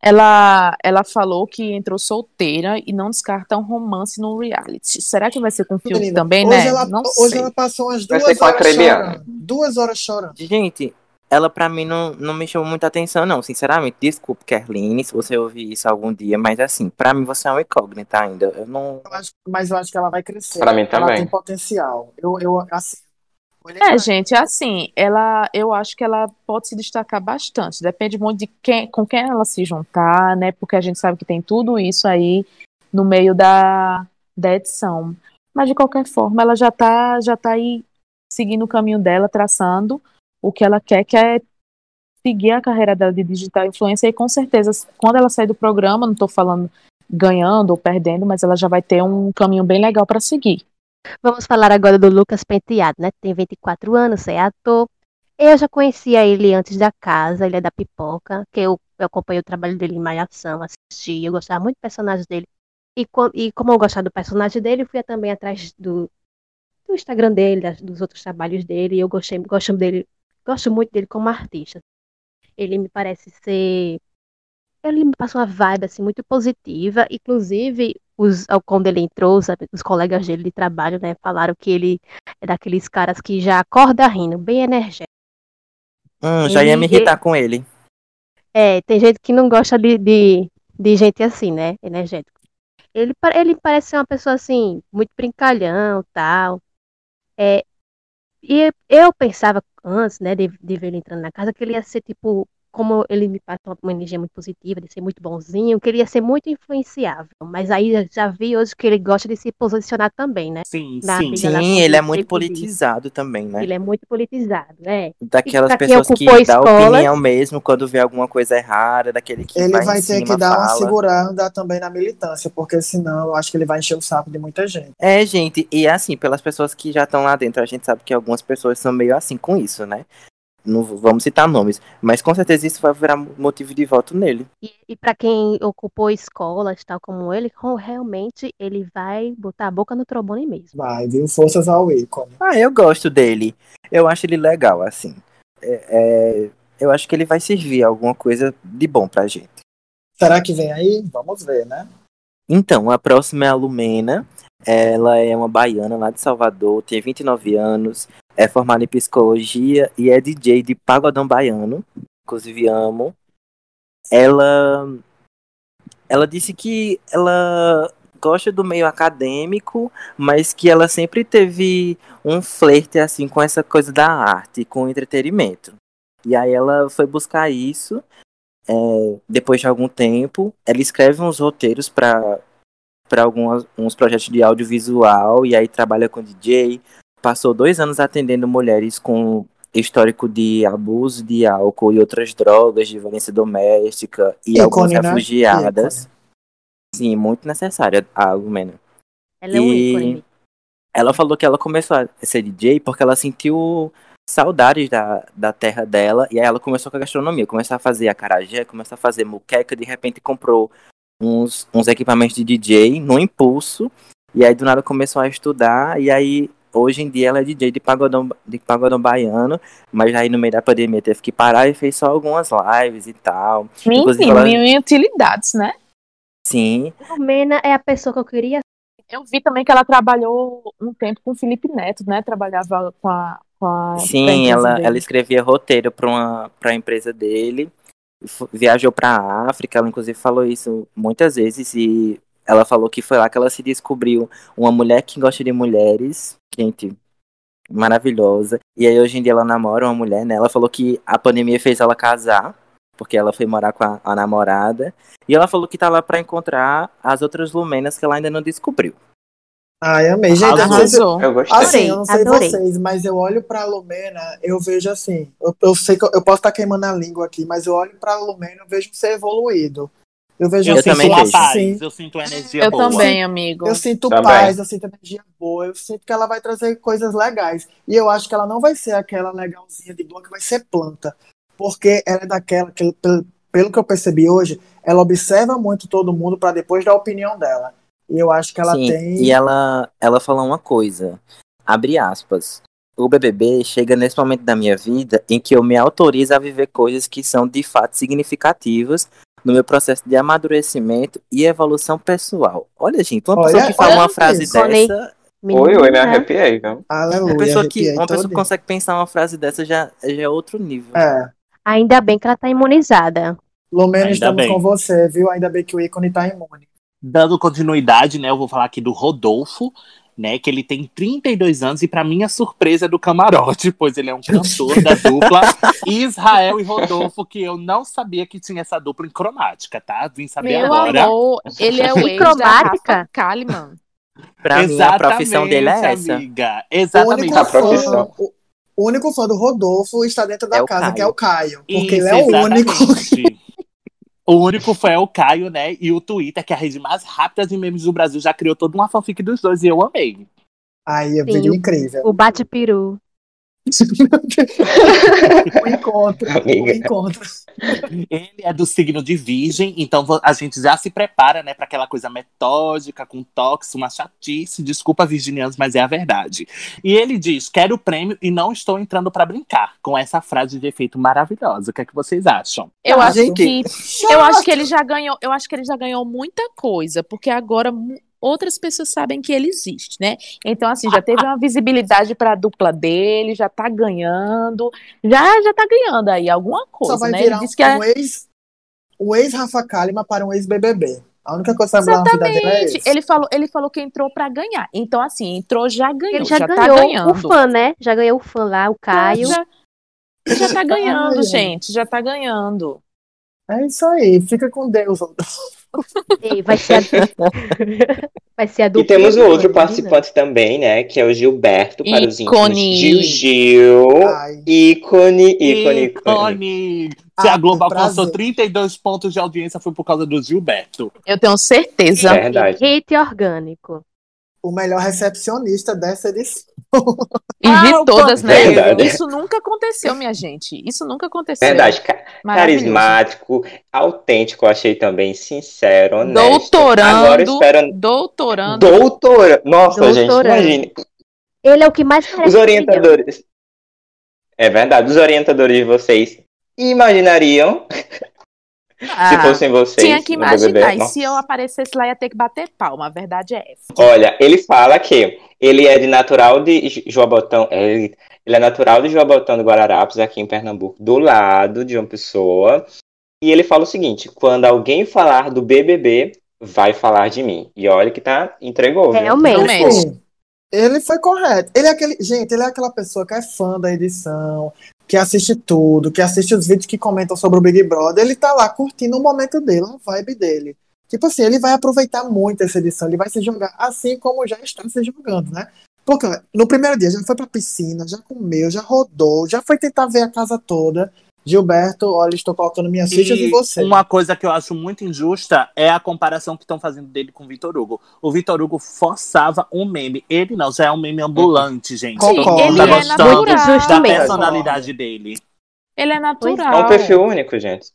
Ela, ela falou que entrou solteira e não descarta um romance no reality. Será que vai ser com Fiuk Menina, também, hoje né? Ela, não hoje sei. ela passou umas Vai duas horas chorando. Duas horas chorando. Gente, ela pra mim não, não me chamou muita atenção, não. Sinceramente, desculpe, Kerline, se você ouvir isso algum dia, mas assim, pra mim você é uma incógnita ainda. Eu não. Eu acho- mas eu acho que ela vai crescer. Pra mim Ela também. tem potencial. Eu, eu assim. É, gente, assim, ela, eu acho que ela pode se destacar bastante. Depende muito de quem, com quem ela se juntar, né? Porque a gente sabe que tem tudo isso aí no meio da, da edição. Mas de qualquer forma, ela já tá, já tá aí seguindo o caminho dela, traçando o que ela quer, que é seguir a carreira dela de digital influencer. E com certeza, quando ela sair do programa, não tô falando ganhando ou perdendo, mas ela já vai ter um caminho bem legal para seguir. Vamos falar agora do Lucas Penteado, né? Tem 24 anos, é ator. Eu já conhecia ele antes da casa, ele é da pipoca, que eu, eu acompanhei o trabalho dele em Malhação, assisti, eu gostava muito do personagem dele. E, e como eu gostava do personagem dele, fui também atrás do, do Instagram dele, das- dos outros trabalhos dele, e eu gostei, gosto dele, gosto muito dele como artista. Ele me parece ser. Ele me passa uma vibe assim, muito positiva. Inclusive, os, quando ele entrou, sabe, os colegas dele de trabalho, né, falaram que ele é daqueles caras que já acorda rindo, bem energético. Hum, já ia me Ele- irritar com ele. É, tem gente que não gosta de, de, de gente assim, né? Energético. Ele, ele parece ser uma pessoa assim, muito brincalhão, tal. É, e eu pensava antes, né, de, de ver ele entrando na casa, que ele ia ser tipo, como ele me passa uma, uma energia muito positiva, de ser muito bonzinho, que ele ia ser muito influenciável. Mas aí eu já vi hoje que ele gosta de se posicionar também, né? Sim, Na sim. Sim, ele é muito politizado também, né? Ele é muito politizado, né? Daquelas pessoas que dá opinião mesmo quando vê alguma coisa errada, daquele que Ele vai, ter cima, que dar uma fala. segurada também na militância, porque senão eu acho que ele vai encher o saco de muita gente. É, gente, e assim, pelas pessoas que já estão lá dentro, a gente sabe que algumas pessoas são meio assim com isso, né? Não vamos citar nomes, mas com certeza isso vai virar motivo de voto nele. E, e para quem ocupou escolas, tal como ele, realmente ele vai botar a boca no trombone mesmo. Vai, viu? Forças ao ícone. Ah, eu gosto dele. Eu acho ele legal, assim. É, é, eu acho que ele vai servir alguma coisa de bom pra gente. Será que vem aí? Vamos ver, né? Então, a próxima é a Lumena. Ela é uma baiana lá de Salvador, tem 29 anos, é formada em psicologia e é DJ de pagodão baiano. Inclusive amo. Ela ela disse que ela gosta do meio acadêmico, mas que ela sempre teve um flerte assim com essa coisa da arte, com o entretenimento. E aí ela foi buscar isso é, depois de algum tempo. Ela escreve uns roteiros para para alguns uns projetos de audiovisual e aí trabalha com DJ. Passou dois anos atendendo mulheres com histórico de abuso de álcool e outras drogas, de violência doméstica e algumas né? refugiadas. Sim, muito necessária a Lumena. Ela é um E- ícone. Ela falou que ela começou a ser DJ porque ela sentiu saudades da, da terra dela e aí ela começou com a gastronomia, começou a fazer acarajé, começou a fazer muqueca, de repente comprou uns, uns equipamentos de DJ no impulso e aí do nada começou a estudar e aí hoje em dia ela é DJ de pagodão, de pagodão baiano, mas aí no meio da pandemia teve que parar e fez só algumas lives e tal. Inclusive, Menino, ela- mil utilidades, né? Sim, Lumena é a pessoa que eu queria Eu vi também que ela trabalhou um tempo com o Felipe Neto, né? Trabalhava com a. Com a Sim, ela, dele. ela escrevia roteiro para uma pra empresa dele, viajou para a África, ela inclusive falou isso muitas vezes e ela falou que foi lá que ela se descobriu uma mulher que gosta de mulheres, gente, maravilhosa. E aí hoje em dia ela namora uma mulher, né? Ela falou que a pandemia fez ela casar, porque ela foi morar com a, a namorada, e ela falou que tá lá para encontrar as outras lumenas que ela ainda não descobriu. Ai, amei. Gente, eu Arrasou. Eu gostei. Assim, eu não sei Adorei. vocês, mas eu olho pra Lumena, eu vejo assim. Eu, eu sei que eu, eu posso estar queimando a língua aqui, mas eu olho pra Lumena, eu vejo ser evoluído. Eu vejo Eu, Eu assim, sinto também uma paz, sim. eu sinto energia Eu boa. também, amigo. Eu sinto Também. paz, eu sinto energia boa, eu sinto que ela vai trazer coisas legais. E eu acho que ela não vai ser aquela legalzinha de boa que vai ser planta. Porque ela é daquela que, pelo, pelo que eu percebi hoje, ela observa muito todo mundo pra depois dar a opinião dela. E eu acho que ela Sim, tem. e ela, ela falou uma coisa, abre aspas, o BBB chega nesse momento da minha vida em que eu me autorizo a viver coisas que são de fato significativas no meu processo de amadurecimento e evolução pessoal. Olha, gente, uma Olha, pessoa que fala uma frase isso. dessa, Oi, oi, me arrepiei, viu? Aleluia. uma pessoa que, uma pessoa que consegue pensar uma frase dessa já, já é outro nível. É. Ainda bem que ela tá imunizada. Lumena, Ainda estamos bem. com você, viu? Ainda bem que o ícone tá imune. Dando continuidade, né, eu vou falar aqui do Rodolfo, né, que ele tem 32 anos e pra minha surpresa é do camarote, pois ele é um cantor da dupla Israel e Rodolfo, que eu não sabia que tinha essa dupla em cromática, tá? Vim saber Meu agora. amor, ele é o ex Cromática? Kalimann. Pra mim, a profissão dele é essa. Amiga. O Exatamente. único, A profissão. fã, o, o único fã do Rodolfo está dentro da É casa, Caio. que é o Caio. Porque Isso, ele é o único. O único foi o Caio, né? E o Twitter, que é a rede mais rápida de memes do Brasil, já criou toda uma fanfic dos dois e eu amei. Aí, é Sim, incrível. O bate-peru. O encontro. O Amiga. encontro. Ele é do signo de virgem, então a gente já se prepara, né, para aquela coisa metódica, com toques, uma chatice. Desculpa, virginianos, mas é a verdade. E ele diz: quero o prêmio e não estou entrando para brincar. Com essa frase de efeito maravilhosa. O que é que vocês acham? Eu Ah, acho gente, que eu acho que ele já ganhou, eu acho que ele já ganhou muita coisa, porque agora outras pessoas sabem que ele existe, né? Então assim, já teve uma visibilidade para a dupla dele, já tá ganhando, já já tá ganhando aí alguma Só coisa, vai né? Ele virar disse que é um ex. Um ex-Rafa Kalimann para um ex-BBB. A única coisa que é Exatamente. isso. Ele falou, ele falou que entrou pra ganhar. Então, assim, entrou, já ganhou. Ele já, tá ganhou ganhando. o fã, né? Já ganhou o fã lá, o Caio. Já, já tá ganhando, Ai, gente. Já tá ganhando. É isso aí. Fica com Deus. Ei, vai ser a... vai ser a E dupla. temos o outro participante também, né? Que é o Gilberto, para os íntimos. Gil Gil. Ai. Ícone, ícone, ícone. Ícone! Se Ah, a Globo prazer. alcançou 32 pontos de audiência, foi por causa do Gilberto. Eu tenho certeza. É. Verdade. Hate orgânico. O melhor recepcionista dessa edição. E Ah, de o todas, né? Verdade. Isso nunca aconteceu, minha gente. Isso nunca aconteceu. Verdade, carismático, autêntico, eu achei também, sincero, honesto. Doutorando. Agora espero. Doutorando. Doutora! Nossa, gente, Doutorando. imagine. Ele é o que mais Os orientadores. É verdade, os orientadores de vocês imaginariam se Ah, fossem vocês. tinha que no BBB? imaginar. E se eu aparecesse lá, ia ter que bater palma. A verdade é essa. Olha, ele fala que ele é de natural de Joabotão. é, Ele, ele é natural de Joabotão do Guararapes, aqui em Pernambuco, do lado de uma pessoa. E ele fala o seguinte: quando alguém falar do BBB, vai falar de mim. E olha que tá entregou. Realmente. Realmente. Assim, ele foi correto. Ele é aquele. Gente, ele é aquela pessoa que é fã da edição, que assiste tudo, que assiste os vídeos que comentam sobre o Big Brother. Ele tá lá curtindo o momento dele, a vibe dele. Tipo assim, ele vai aproveitar muito essa edição, ele vai se jogar assim como já está se jogando, né? Porque no primeiro dia já foi pra piscina, já comeu, já rodou, já foi tentar ver a casa toda. Gilberto, olha, estou colocando minhas fichas em E você. uma coisa que eu acho muito injusta é a comparação que estão fazendo dele com o Vitor Hugo. O Vitor Hugo forçava um meme. Ele não, já é um meme ambulante, gente. Sim, Todo mundo ele tá é gostando justo da personalidade dele. Ele é É natural. um perfil único, gente.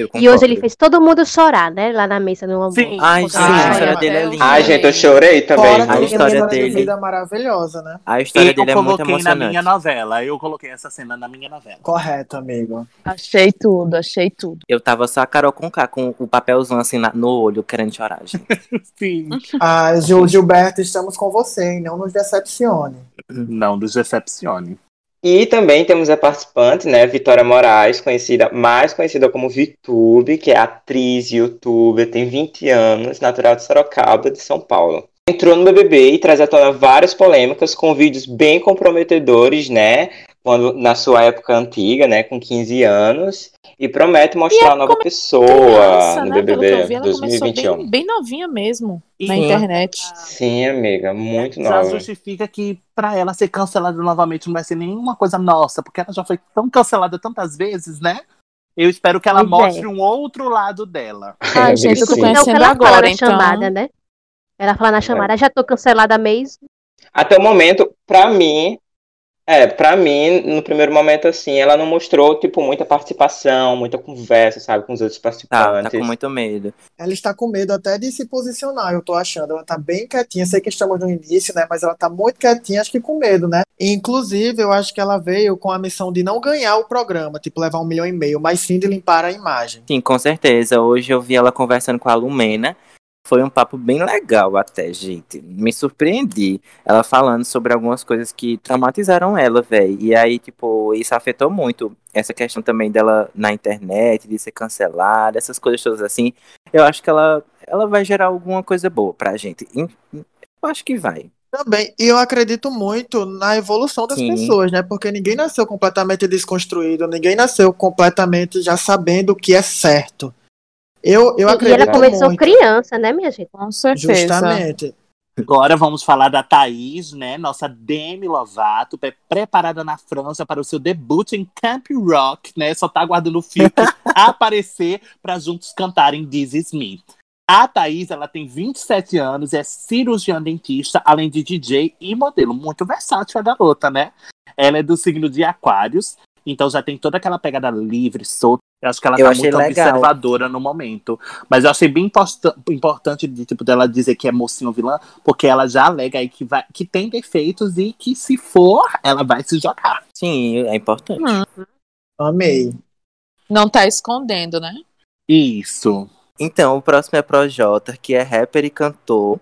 Eu E hoje ele fez todo mundo chorar, né? Lá na mesa no almoço. Sim. Ai, sim, a história dele é linda. Ai, gente, eu chorei também. Fora A história dele- vida maravilhosa, né? A história Eu dele é muito coloquei na emocionante. minha novela. Eu coloquei essa cena na minha novela. Correto, amigo. Achei tudo, achei tudo. Eu tava só a Carol com K, com o papelzão assim na- no olho, querendo chorar, gente. Sim. Ah, Gil, Gilberto, estamos com você, hein? Não nos decepcione. Não nos decepcione. E também temos a participante, né, Vitória Moraes, conhecida, mais conhecida como Vitube, que é atriz, youtuber, tem 20 anos, natural de Sorocaba, de São Paulo. Entrou no BBB e traz à tona várias polêmicas com vídeos bem comprometedores, né, quando, na sua época antiga, né, com 15 anos, e promete mostrar uma nova pessoa Criança, no né? Que eu BBB vi, ela começou 2021. bem, bem novinha mesmo na Sim. internet. Sim, amiga, muito já nova. justifica que pra ela ser cancelada novamente não vai ser nenhuma coisa nossa, porque ela já foi tão cancelada tantas vezes, né? Eu espero que ela Pois é. mostre um outro lado dela. Ai, gente, eu tô. É conhecendo fala agora, na então. chamada, né? Ela fala na chamada, já tô cancelada mês. Até o momento, pra mim, é, pra mim, no primeiro momento, assim, ela não mostrou, tipo, muita participação, muita conversa, sabe, com os outros Tá, participantes. tá com muito medo. Ela está com medo até de se posicionar, eu tô achando. Ela tá bem quietinha. Sei que estamos no início, né? Mas ela tá muito quietinha, acho que com medo, né? Inclusive, eu acho que ela veio com a missão de não ganhar o programa, tipo, levar um milhão e meio, mas sim de limpar a imagem. Sim, com certeza. Hoje eu vi ela conversando com a Lumena. Foi um papo bem legal até, gente. Me surpreendi. Ela falando sobre algumas coisas que traumatizaram ela, velho. E aí, tipo, isso afetou muito. Essa questão também dela na internet, de ser cancelada, essas coisas todas assim. Eu acho que ela, ela vai gerar alguma coisa boa pra gente. Eu acho que vai. Também, e eu acredito muito na evolução das Sim. pessoas, né? Porque ninguém nasceu completamente desconstruído, ninguém nasceu completamente já sabendo o que é certo. Eu, eu e acredito ela começou muito. criança, né, minha gente? Com certeza. Justamente. Agora vamos falar da Thaís, né? Nossa Demi Lovato, pre- preparada na França para o seu debut em Camp Rock, né? Só tá aguardando o filtro aparecer para juntos cantarem This Is Me. A Thaís, ela tem 27 anos, é cirurgiã dentista, além de DJ e modelo. Muito versátil a garota, né? Ela é do signo de Aquários, então já tem toda aquela pegada livre, solta. Eu acho que ela Eu tá muito legal. observadora no momento. Mas eu achei bem imposta- importante de, tipo, dela dizer que é mocinho vilã, porque ela já alega aí que, vai, que tem defeitos e que se for, ela vai se jogar. Sim, é importante. Hum, Amei. não tá escondendo, né? Isso. Então, o próximo é Projota, que é rapper e cantor.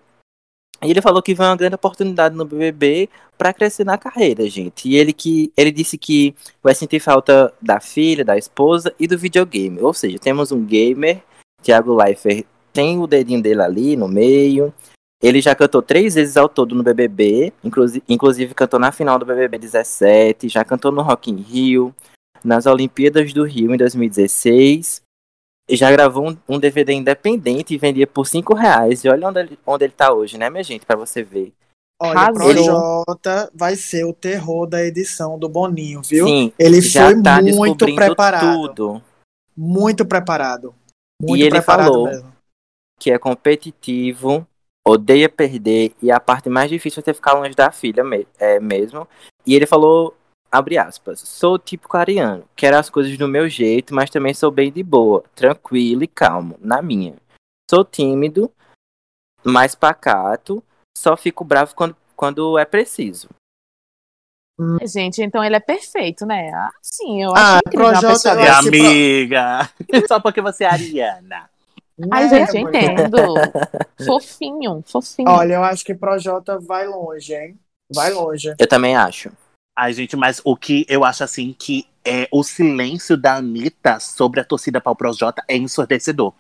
E ele falou que vai uma grande oportunidade no BBB pra crescer na carreira, gente. E ele que ele disse que vai sentir falta da filha, da esposa e do videogame. Ou seja, temos um gamer, Thiago Leifert tem o dedinho dele ali no meio. Ele já cantou três vezes ao todo no BBB, inclusive, inclusive cantou na final do BBB 17, já cantou no Rock in Rio, nas Olimpíadas do Rio em 2016 já gravou um, um DVD independente e vendia por 5 reais. E olha onde ele, onde ele tá hoje, né, minha gente? Pra você ver. Olha. Projota vai ser o terror da edição do Boninho, viu? Sim, Ele já foi tá muito preparado. tudo. Muito preparado. Muito E ele preparado falou mesmo. Que é competitivo, odeia perder. E a parte mais difícil é ter ficar longe da filha me- é, mesmo. E ele falou, abre aspas, sou típico ariano. Quero as coisas do meu jeito, mas também sou bem de boa, tranquilo e calmo, na minha. Sou tímido, mais pacato, só fico bravo quando, quando é preciso. Gente, então ele é perfeito, né? Ah, sim, eu Ah, acho uma Projota, pessoa dessa. que pro- amiga. Só porque você é ariana. Ai, É, gente, eu entendo. fofinho, fofinho. Olha, eu acho que Projota vai longe, hein? Vai longe. Eu também acho. Ai, gente, mas o que eu acho assim que é o silêncio da Anitta sobre a torcida para o Projota é ensurdecedor.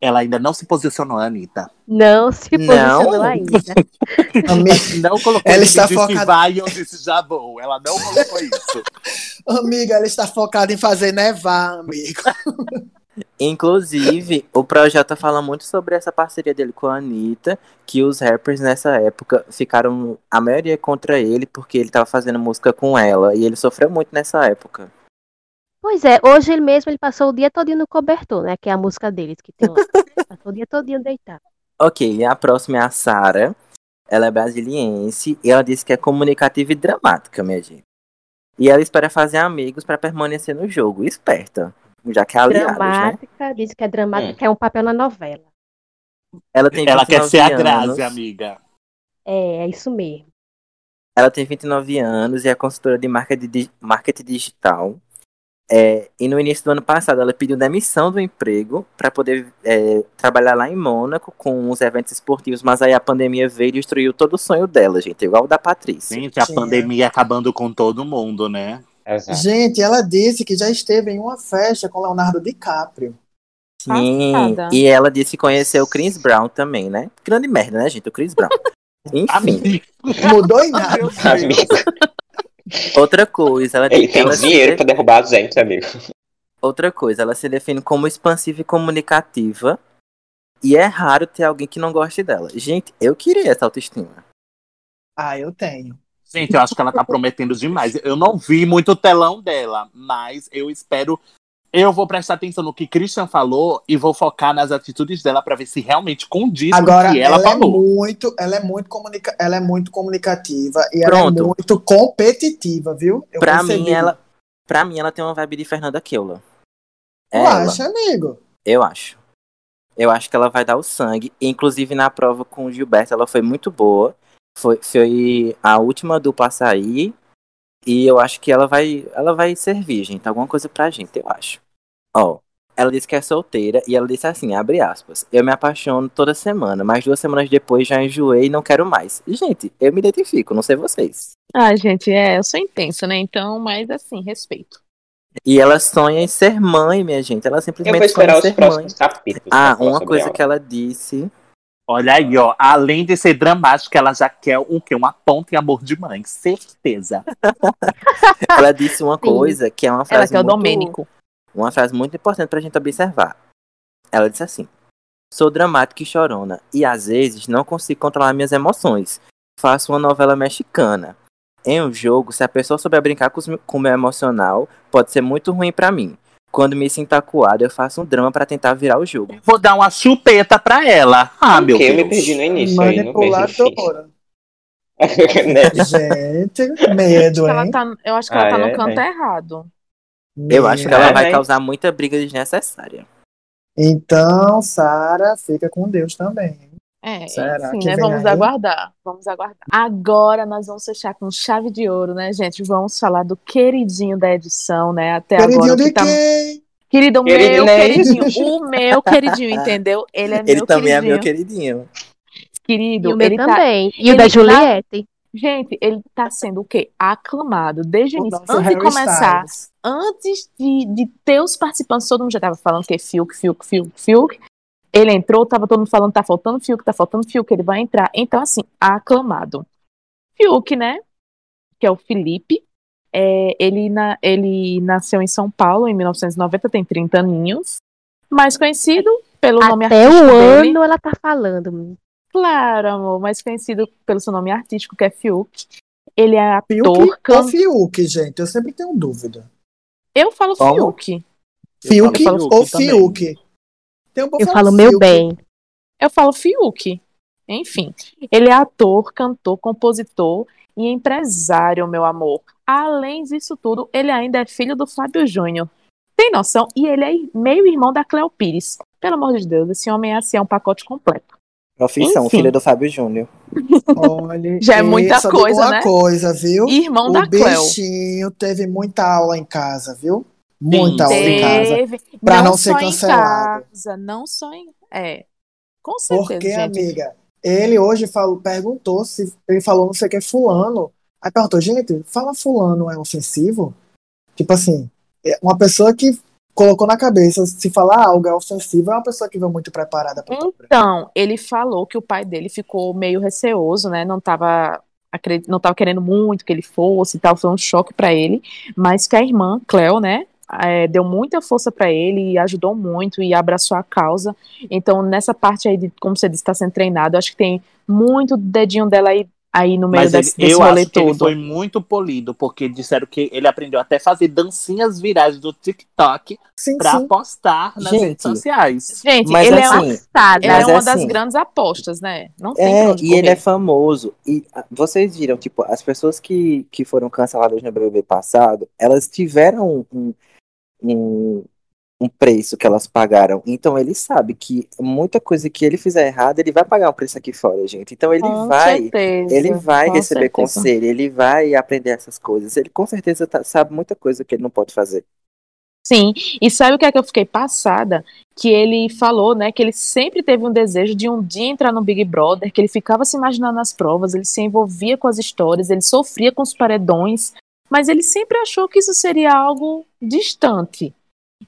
Ela ainda não se posicionou, Anitta. Não se Não. posicionou ainda. Amiga, Não colocou Ela está focada- vai e onde disse já vou. Ela não colocou isso. amiga, ela está focada em fazer nevar, amigo. Inclusive, o Projota fala muito sobre essa parceria dele com a Anitta, que os rappers nessa época ficaram, a maioria contra ele, porque ele tava fazendo música com ela, e ele sofreu muito nessa época. Pois é, hoje ele mesmo ele passou o dia todinho no cobertor, né? Que é a música deles que tem lá. Passou o dia todinho deitado. Ok, e a próxima é a Sara. Ela é brasiliense e ela disse que é comunicativa e dramática, minha gente. E ela espera fazer amigos pra permanecer no jogo. Esperta. Já que é aliados, né? Dramática, diz que é dramática, que é um papel na novela. Ela tem Ela quer 29 ser a anos. Grazi, amiga. É, é isso mesmo. Ela tem 29 anos e é consultora de marketing digital. É, e no início do ano passado ela pediu demissão do emprego para poder é, trabalhar lá em Mônaco com os eventos esportivos, mas aí a pandemia veio e destruiu todo o sonho dela, gente, igual o da Patrícia. Gente, a Sim, pandemia acabando com todo mundo, né? Exato. Gente, ela disse que já esteve em uma festa com Leonardo DiCaprio. Sim, Passada. e ela disse que conheceu o Chris Brown também, né? Grande merda, né, gente? O Chris Brown. Enfim. Mudou em nada. Outra coisa, ela, ele tem ela se dinheiro de- pra derrubar a gente, amigo. Outra coisa, ela se define como expansiva e comunicativa. E é raro ter alguém que não goste dela. Gente, eu queria essa autoestima. Ah, eu tenho. Gente, eu acho que ela tá prometendo demais. Eu não vi muito o telão dela, mas eu espero. Eu vou prestar atenção no que Christian falou e vou focar nas atitudes dela pra ver se realmente condiz Agora, com o que ela, ela, é falou. muito, ela é muito comunica, ela é muito comunicativa e Pronto. ela é muito competitiva, viu? Eu Pra percebi. mim, ela, pra mim, ela tem uma vibe de Fernanda Keula. Ela, acha, amigo? eu acho. Eu acho que ela vai dar o sangue. Inclusive, na prova com o Gilberto, ela foi muito boa. Foi, foi a última dupla a sair. E eu acho que ela vai, ela vai servir, gente. Alguma coisa pra gente, eu acho. Ó, ela disse que é solteira e ela disse assim, abre aspas. Eu me apaixono toda semana, mas duas semanas depois já enjoei e não quero mais. Gente, eu me identifico, não sei vocês. Ai, gente, é, eu sou intensa, né? Então, mas assim, respeito. E ela sonha em ser mãe, minha gente. Ela Eu vou simplesmente sonha esperar em os ser mãe. próximos capítulos. Ah, uma coisa ela. que ela disse. Olha aí, ó. Além de ser dramática, ela já quer o quê? Uma ponta em amor de mãe. Certeza. Ela disse uma coisa que é uma Ela frase que é o muito, Domênico. uma frase muito importante pra gente observar. Ela disse assim: Sou dramática e chorona e às vezes não consigo controlar minhas emoções. Faço uma novela mexicana. Em um jogo, se a pessoa souber brincar com o meu emocional, pode ser muito ruim pra mim. Quando me sinto acuado, eu faço um drama pra tentar virar o jogo. Vou dar uma chupeta pra ela. Ah, meu Porque eu Deus. me perdi no início. Manipuladora. né? Gente, medo, hein? tá, eu acho que ela Ah, tá no é? canto É. errado. Eu acho que ela É, vai né? causar muita briga desnecessária. Então, Sara, fica com Deus também. É, Será enfim, que né? Vamos aí? aguardar. Vamos aguardar. Agora nós vamos fechar com chave de ouro, né, gente? Vamos falar do queridinho da edição, né? Até Queridinho agora. o de que tá... quem? Querido, o meu Queridinho. queridinho. O meu queridinho, entendeu? Ele é Ele meu também é queridinho. meu queridinho. Querido, E o meu ele tá... também. E o ele da tá- Juliette. Gente, ele tá sendo o quê? Aclamado. Desde o O início. Antes de Harry começar, Styles. antes de, de ter os participantes, todo mundo já tava falando que é Fiuk, Fiuk, Fiuk, Fiuk. Ele entrou, tava todo mundo falando, tá faltando Fiuk, tá faltando Fiuk, ele vai entrar. Então, assim, aclamado. Fiuk, né? Que é o Felipe. É, ele, na, ele nasceu em São Paulo em 1990, tem 30 aninhos. Mais conhecido pelo nome Até artístico o dele. ano ela tá falando. Claro, amor, mais conhecido pelo seu nome artístico, que é Fiuk. Ele é ator. Fiuk can- ou Fiuk, gente? Eu sempre tenho dúvida. Eu falo Como? Fiuk. Fiuk falo ou Fiuk também. Fiuk? Um Eu falando falo meu Fiuk. bem. Eu falo Fiuk. Enfim, ele é ator, cantor, compositor e empresário, meu amor. Além disso tudo, ele ainda é filho do Fábio Júnior. Tem noção? E ele é meio irmão da Cleo Pires. Pelo amor de Deus, esse homem é assim, é um pacote completo. Profissão, Enfim. filho do Fábio Júnior. Olha, Já é muita coisa, uma né? coisa, viu? Irmão o da Cleo. bichinho teve muita aula em casa, viu? Muita aula em casa. Pra não só ser em cancelado. casa, não só em. É. Com certeza, Porque, gente. amiga, ele hoje falou, perguntou se ele falou não sei o que é fulano. Aí perguntou, gente, fala fulano é ofensivo? Tipo assim, é uma pessoa que colocou na cabeça, se falar algo é ofensivo, é uma pessoa que veio muito preparada para Então, ele falou que o pai dele ficou meio receoso, né? Não tava, acre- não tava querendo muito que ele fosse e tal, foi um choque pra ele, mas que a irmã, Cleo, né? É, deu muita força pra ele e ajudou muito e abraçou a causa. Então, nessa parte aí, de, como você disse, tá sendo treinado, eu acho que tem muito dedinho dela aí, aí no meio Mas ele, desse, desse eu acho que ele foi muito polido, porque disseram que ele aprendeu até fazer dancinhas virais do TikTok sim. postar nas Gente, redes sociais. Gente, Mas ele, é, assim, uma, Passada. ele é uma assim- das grandes apostas, né? Não tem É, onde e ele é famoso. E ah, vocês viram, tipo, as pessoas que, que foram canceladas no BBB passado, elas tiveram um, um, um preço que elas pagaram. Então ele sabe que muita coisa que ele fizer errado, ele vai pagar um preço aqui fora, gente. Então ele Com vai. certeza, Ele vai receber certeza. conselho, ele vai aprender essas coisas. Ele com certeza tá- sabe muita coisa que ele não pode fazer. Sim, e sabe o que é que eu fiquei passada? Que ele falou, né, que ele sempre teve um desejo de um dia entrar no Big Brother, que ele ficava se imaginando nas provas, ele se envolvia com as histórias, ele sofria com os paredões, mas ele sempre achou que isso seria algo distante.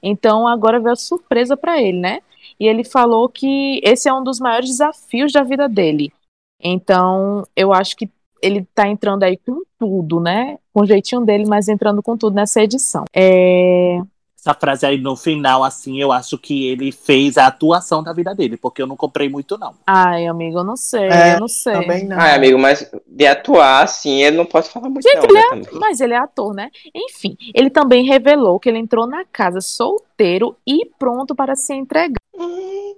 Então agora veio a surpresa para ele, né? E ele falou que esse é um dos maiores desafios da vida dele. Então, eu acho que ele tá entrando aí com tudo, né? Com o jeitinho dele, mas entrando com tudo nessa edição. É, Essa frase aí no final, assim, eu acho que ele fez a atuação da vida dele, porque eu não comprei muito, não. Ai, amigo, eu não sei, É, eu não sei. Também não. Ah, amigo, mas de atuar assim, ele não pode falar muito Gente, não, ele né, é-. Mas ele é ator, né? Enfim, ele também revelou que ele entrou na casa solteiro e pronto para se entregar.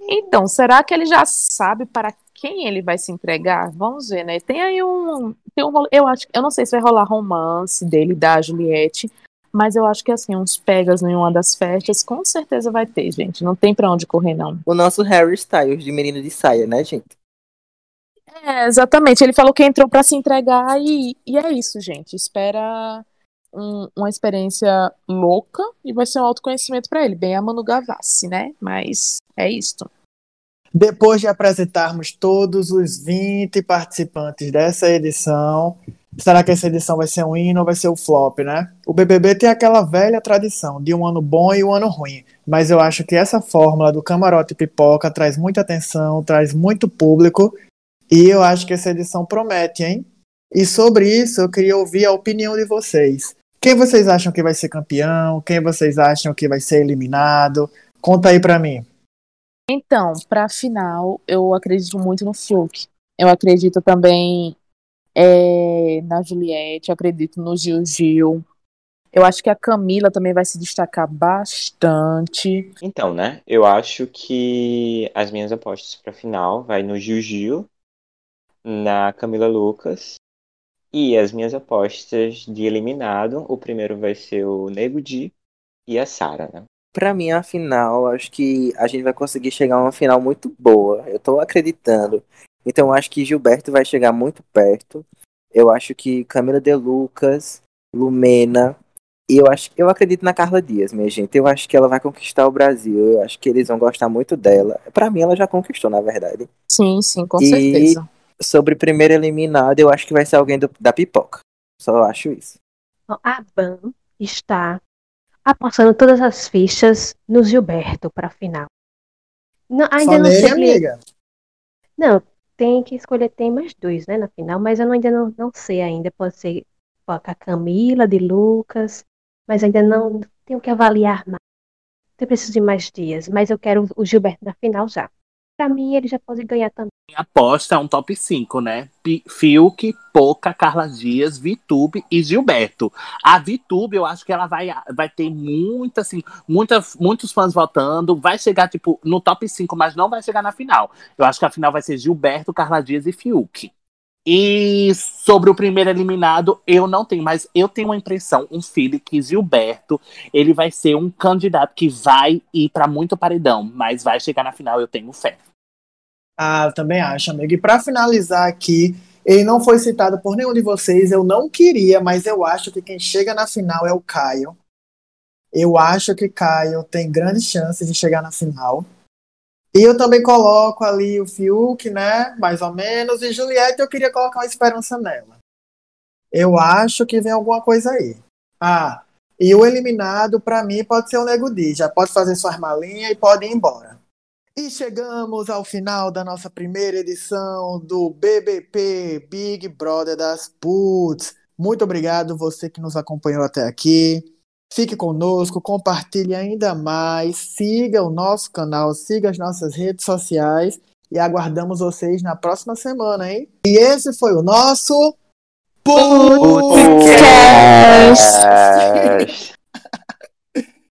Então, será que ele já sabe para quem ele vai se entregar? Vamos ver, né? Tem aí um, tem um eu acho, eu não sei se vai rolar romance dele da Juliette, mas eu acho que assim, uns pegas em uma das festas, com certeza vai ter, gente. Não tem pra onde correr não. O nosso Harry Styles de menino de saia, né, gente? É, exatamente. Ele falou que entrou pra se entregar e, e é isso, gente. Espera um- uma experiência louca e vai ser um autoconhecimento pra ele, bem a Manu Gavassi, né? Mas é isso. Depois de apresentarmos todos os 20 participantes dessa edição, será que essa edição vai ser um hino ou vai ser o flop, né? O BBB tem aquela velha tradição de um ano bom e um ano ruim, mas eu acho que essa fórmula do camarote pipoca traz muita atenção, traz muito público e eu acho que essa edição promete, hein? E sobre isso eu queria ouvir a opinião de vocês. Quem vocês acham que vai ser campeão? Quem vocês acham que vai ser eliminado? Conta aí pra mim. Então, pra final, eu acredito muito no Fiuk. Eu acredito também é, na Juliette, eu acredito no Gil Gil. Eu acho que a Camila também vai se destacar bastante. Então, né? Eu acho que as minhas apostas pra final vai no Gil Gil, na Camila Lucas E as minhas apostas de eliminado, o primeiro vai ser o Nego Di e a Sara, né? Pra mim, a final, acho que a gente vai conseguir chegar a uma final muito boa. Eu tô acreditando. Então, eu acho que Gilberto vai chegar muito perto. Eu acho que Camila De Lucas, Lumena. E eu acho eu acredito na Carla Dias, minha gente. Eu acho que ela vai conquistar o Brasil. Eu acho que eles vão gostar muito dela. Pra mim, ela já conquistou, na verdade. Sim, sim, com E- certeza. Sobre primeiro eliminado, eu acho que vai ser alguém do- da pipoca. Só acho isso. A Ban está apostando todas as fichas no Gilberto para final. Não, ainda Só não nele, sei. amiga. Não, tem que escolher, tem mais dois, né, na final, mas eu ainda não, não sei ainda. Pode ser com a Camila, de Lucas, mas ainda não tenho que avaliar mais. Eu preciso de mais dias, mas eu quero o Gilberto na final já. Pra mim, ele já pode ganhar também. Minha aposta é um top 5, né? Pi- Fiuk, Poca, Carla Dias, Vitube e Gilberto. A Vitube, eu acho que ela vai, vai ter muita, assim, muita, muitos fãs votando. Vai chegar, tipo, no top 5, mas não vai chegar na final. Eu acho que a final vai ser Gilberto, Carla Dias e Fiuk. E sobre o primeiro eliminado, eu não tenho, mas eu tenho uma impressão, um feeling que Gilberto, ele vai ser um candidato que vai ir pra muito paredão, mas vai chegar na final, eu tenho fé. Ah, eu também acho, amigo. E para finalizar aqui, ele não foi citado por nenhum de vocês. Eu não queria, mas eu acho que quem chega na final é o Caio. Eu acho que Caio tem grandes chances de chegar na final. E eu também coloco ali o Fiuk, né? Mais ou menos. E Juliette, eu queria colocar uma esperança nela. Eu acho que vem alguma coisa aí. Ah, e o eliminado, para mim, pode ser o Nego Di. Já pode fazer suas malinhas e pode ir embora. E chegamos ao final da nossa primeira edição do BBP Big Brother das Puts. Muito obrigado você que nos acompanhou até aqui. Fique conosco, compartilhe ainda mais, siga o nosso canal, siga as nossas redes sociais e aguardamos vocês na próxima semana, hein? E esse foi o nosso Podcast.